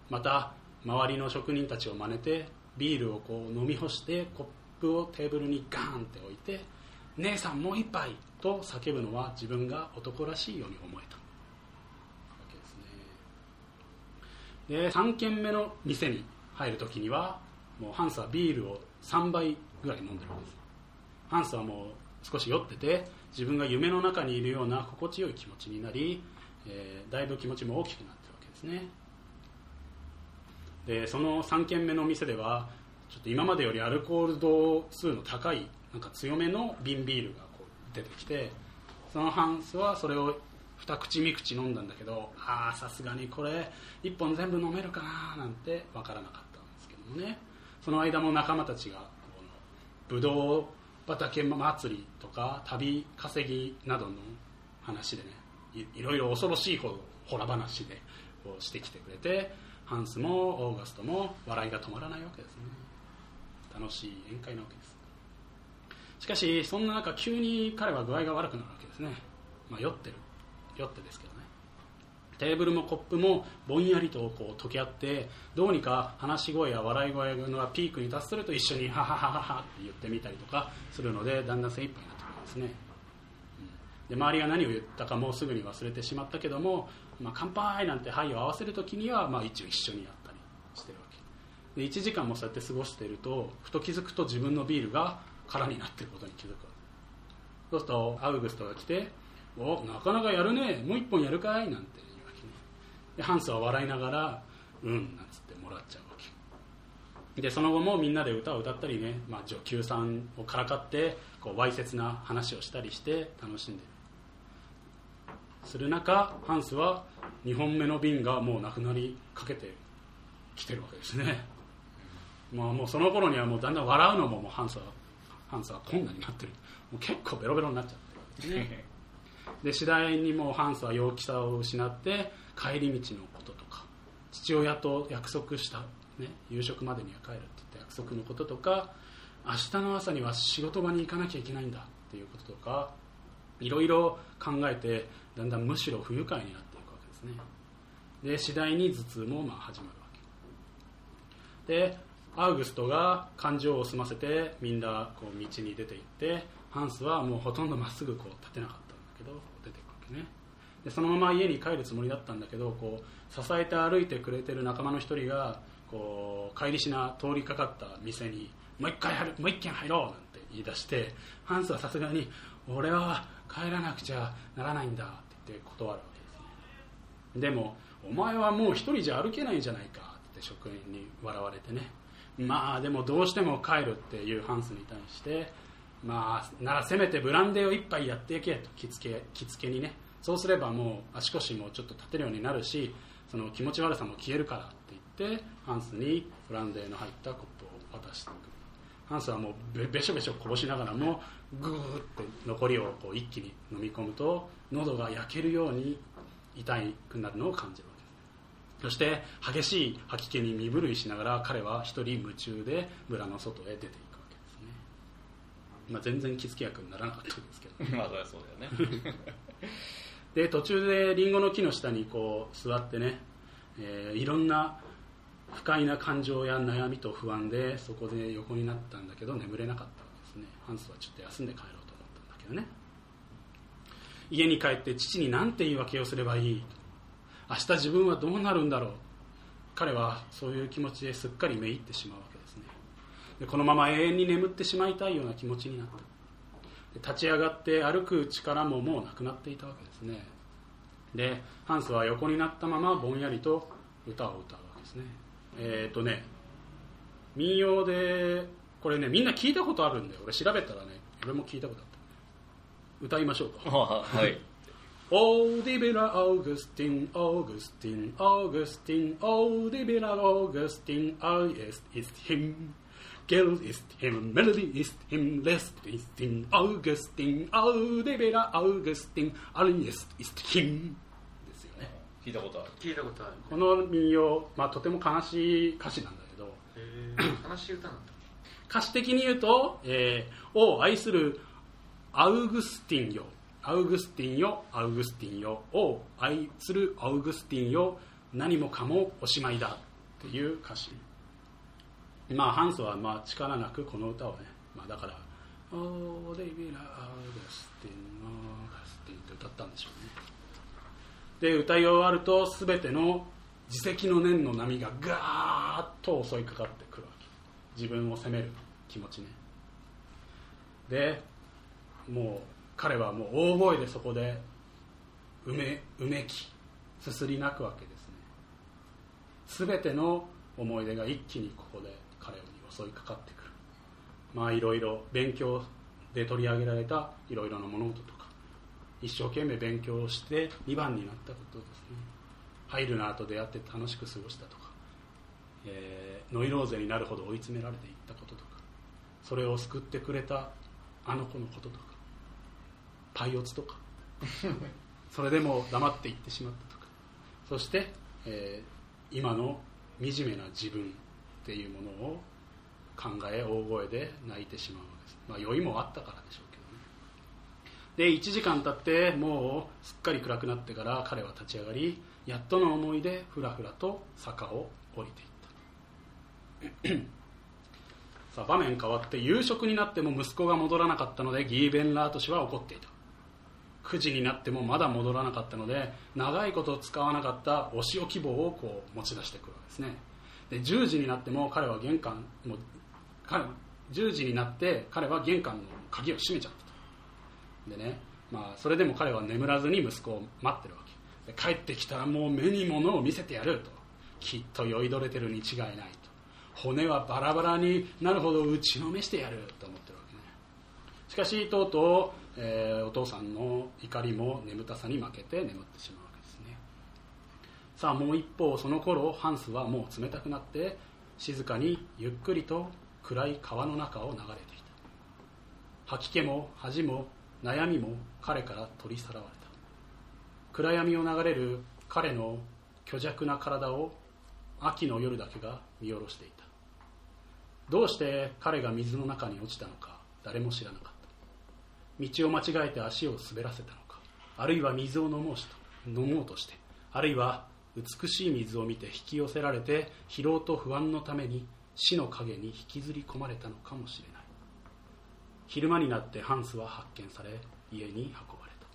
また周りの職人たちを真似てビールをこう飲み干してコップをテーブルにガーンって置いて「姉さんもう一杯!」と叫ぶのは自分が男らしいように思えた。わけですね。で3軒目の店に入るときにはもうハンスはビールを3杯ぐらい飲んでるわけです。ハンスはもう少し酔ってて自分が夢の中にいるような心地よい気持ちになり、えーだいぶ気持ちも大きくなってるわけですね。でその3軒目のお店ではちょっと今までよりアルコール度数の高いなんか強めの瓶ビールがこう出てきてそのハンスはそれを二口三口飲んだんだけどああさすがにこれ1本全部飲めるかななんて分からなかったんですけどもね。その間も仲間たちがこのブドウ畑祭りとか旅稼ぎなどの話でねいいろいろ恐ろしいほどほら話でこうしてきてくれてハンスもオーガストも笑いが止まらないわけですね。楽しい宴会なわけです。しかしそんな中急に彼は具合が悪くなるわけですね、まあ、酔ってる。酔ってですけど。テーブルもコップもぼんやりとこう溶け合ってどうにか話し声や笑い声がピークに達すると一緒にハハハハハって言ってみたりとかするのでだん。だん精一杯になってくるんですねで周りが何を言ったかもうすぐに忘れてしまったけども、まあ、乾杯なんて「はい」を合わせる時には、まあ、一応一緒にやったりしてるわけ。で1時間もそうやって過ごしているとふと気づくと自分のビールが空になっていることに気づく。そうするとアウグストが来て「おなかなかやるね。もう一本やるかい?」なんてでハンスは笑いながら「うん」なんつってもらっちゃうわけ。でその後もみんなで歌を歌ったりね、まあ、女給さんをからかってこうわいせつな話をしたりして楽しんでる。する中ハンスは2本目の瓶がもうなくなりかけてきてるわけですね、まあ、もうその頃にはもうだんだん笑うのももうハンスはハンスは困難になってる。もう結構ベロベロになっちゃってる。わけですね。で次第にもうハンスは陽気さを失って帰り道のこととか父親と約束した、ね、夕食までには帰るって言った約束のこととか明日の朝には仕事場に行かなきゃいけないんだっていうこととかいろいろ考えてだんだんむしろ不愉快になっていくわけですね。で次第に頭痛もまあ始まるわけ。でアウグストが感情を済ませてみんなこう道に出て行ってハンスはもうほとんどまっすぐこう立てなかったんだけど出ていくわけね。でそのまま家に帰るつもりだったんだけどこう支えて歩いてくれてる仲間の一人がこう帰りしな通りかかった店にもう一回入るもう一軒入ろうなんて言い出してハンスはさすがに俺は帰らなくちゃならないんだって言って断るわけですね。でもお前はもう一人じゃ歩けないんじゃないかって職員に笑われてねまあでもどうしても帰るっていうハンスに対してまあならせめてブランデーを一杯やっていけと着付け着付けにねそうすればもう足腰もちょっと立てるようになるしその気持ち悪さも消えるからって言ってハンスにブランデーの入ったコップを渡していくハンスはもうべしょべしょこぼしながらもグーって残りをこう一気に飲み込むと喉が焼けるように痛くなるのを感じるわけです。そして激しい吐き気に身震いしながら彼は一人夢中で村の外へ出ていくわけですね、まあ、全然気付き役にならなかったんですけど まあそりゃそうだよね。で途中でリンゴの木の下にこう座ってね、えーいろんな不快な感情や悩みと不安でそこで横になったんだけど眠れなかったわけですね。ハンスはちょっと休んで帰ろうと思ったんだけどね。家に帰って父に何て言い訳をすればいい？明日自分はどうなるんだろう？彼はそういう気持ちですっかりめいってしまうわけですね。でこのまま永遠に眠ってしまいたいような気持ちになった。立ち上がって歩く力ももうなくなっていたわけですね。でハンスは横になったままぼんやりと歌を歌うわけですね。えっ、とね民謡でこれねみんな聞いたことあるんだよ。俺調べたらね俺も聞いたことあっ歌いましょうか。はい。Oh, die Bella Augustin, Augustin, Augustin, oh, die Bella Augustin, alles ist him. Geld ist him, Melody ist him, Lest ist him, Augustin, oh, die Bella Augustin, alles ist him. ですよね。聞いたことある。聞いたことある。この民謡、まあ、とても悲しい歌詞なんだけど、悲しい歌なんだ。歌詞的に言うと、えーを愛するアウグスティンよアウグスティンよアウグスティンよ。を愛するアウグスティンよ何もかもおしまいだ。っていう歌詞まあハンスはまあ力なくこの歌をね、まあ、だから「オーデイビラアウグスティンアウグスティン」って歌ったんでしょうね。で歌い終わると全ての自責の念の波がガーッと襲いかかってくるわけ。自分を責める気持ちね。でもう彼はもう大声でそこでうめうめきすすり泣くわけですね全ての思い出が一気にここで襲いかかってくる。まあいろいろ勉強で取り上げられたいろいろな物事とか一生懸命勉強をして2番になったことですね。ハイルナーと出会って楽しく過ごしたとか、えーノイローゼになるほど追い詰められていったこととかそれを救ってくれたあの子のこととかパイオツとか それでも黙っていってしまったとかそして、えー今の惨めな自分っていうものを考え大声で泣いてしまうわけです、まあ、酔いもあったからでしょうけどね。で1時間経ってもうすっかり暗くなってから彼は立ち上がりやっとの思いでふらふらと坂を降りていった。さあ場面変わって夕食になっても息子が戻らなかったのでギーベンラート氏は怒っていた。9時になってもまだ戻らなかったので長いこと使わなかったお仕置き棒をこう持ち出してくるわけですね。で10時になっても彼は玄関も10時になって彼は玄関の鍵を閉めちゃったと。でね、まあ、それでも彼は眠らずに息子を待ってるわけ。で帰ってきたらもう目に物を見せてやると。きっと酔いどれてるに違いないと。骨はバラバラになるほど打ちのめしてやると思ってるわけね。しかしとうとう、えーお父さんの怒りも眠たさに負けて眠ってしまうわけですね。さあもう一方その頃ハンスはもう冷たくなって静かにゆっくりと暗い川の中を流れていた。吐き気も恥も悩みも彼から取り去らわれた。暗闇を流れる彼の虚弱な体を秋の夜だけが見下ろしていた。どうして彼が水の中に落ちたのか誰も知らなかった。道を間違えて足を滑らせたのかあるいは水を飲もうと飲もうとしてあるいは美しい水を見て引き寄せられて疲労と不安のために死の影に引きずり込まれたのかもしれない。昼間になってハンスは発見され家に運ばれた。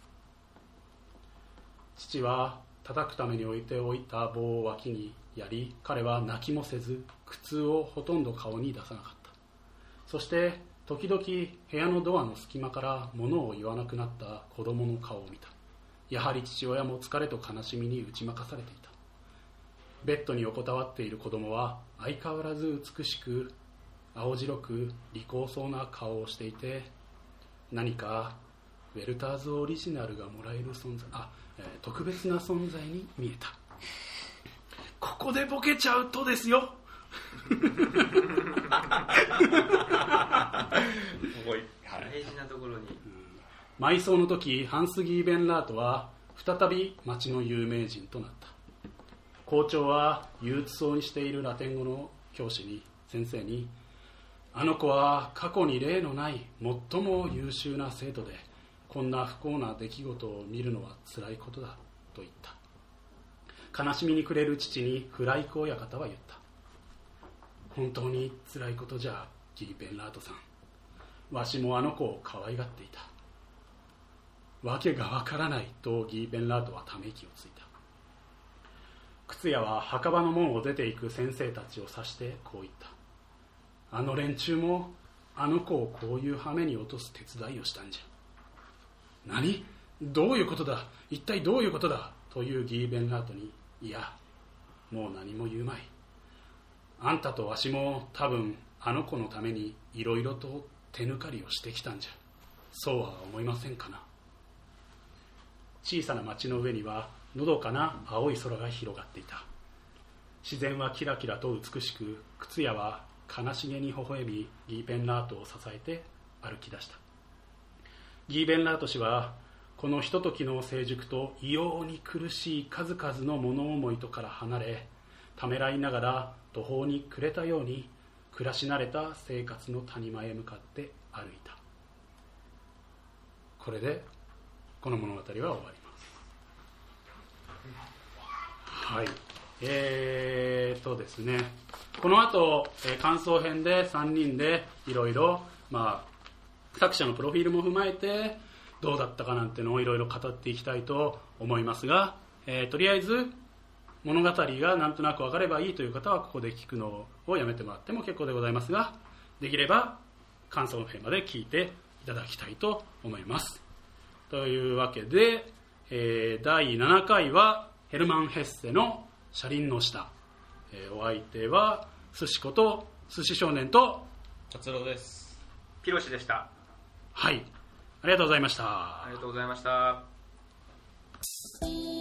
父は叩くために置いておいた棒を脇にやり彼は泣きもせず苦痛をほとんど顔に出さなかった。そして時々部屋のドアの隙間から物を言わなくなった子供の顔を見た。やはり父親も疲れと悲しみに打ち負かされていた。ベッドに横たわっている子供は相変わらず美しく青白く利口そうな顔をしていて何かウェルターズオリジナルがもらえる存在あ、えー特別な存在に見えたここでボケちゃうとですよすごい。はい。大事なところに埋葬の時ハンス・ギーベンラートは再び町の有名人となった校長は憂鬱そうにしているラテン語の教師に先生にあの子は過去に例のない最も優秀な生徒でこんな不幸な出来事を見るのは辛いことだと言った。悲しみに暮れる父にフライク親方は言った。本当に辛いことじゃギーベンラートさん。わしもあの子を可愛がっていた。わけがわからないとギーベンラートはため息をついた。靴屋は墓場の門を出ていく先生たちを指してこう言った。あの連中もあの子をこういう羽目に落とす手伝いをしたんじゃ。何？どういうことだ？一体どういうことだ？というギーベンラートにいやもう何も言うまい。あんたとわしも多分あの子のためにいろいろと手抜かりをしてきたんじゃ。そうは思いませんかな。小さな町の上にはのどかな？青い空が広がっていた。自然はキラキラと美しく靴屋は悲しげに微笑みギーベンラートを支えて歩き出した。ギーベンラート氏はこのひとときの成熟と異様に苦しい数々の物思いとから離れためらいながら途方に暮れたように暮らし慣れた生活の谷間へ向かって歩いた。これでこの物語は終わりますはい。えーとですね。この後、えー感想編で3人でいろいろまあ作者のプロフィールも踏まえてどうだったかなんてのをいろいろ語っていきたいと思いますが、えーとりあえず物語がなんとなく分かればいいという方はここで聞くのをやめてもらっても結構でございますができれば感想編まで聞いていただきたいと思います。というわけで、えー第7回はヘルマン・ヘッセの「車輪の下」えーお相手は寿司こと寿司少年と達郎です。ピロシでした。はい。ありがとうございました。ありがとうございました「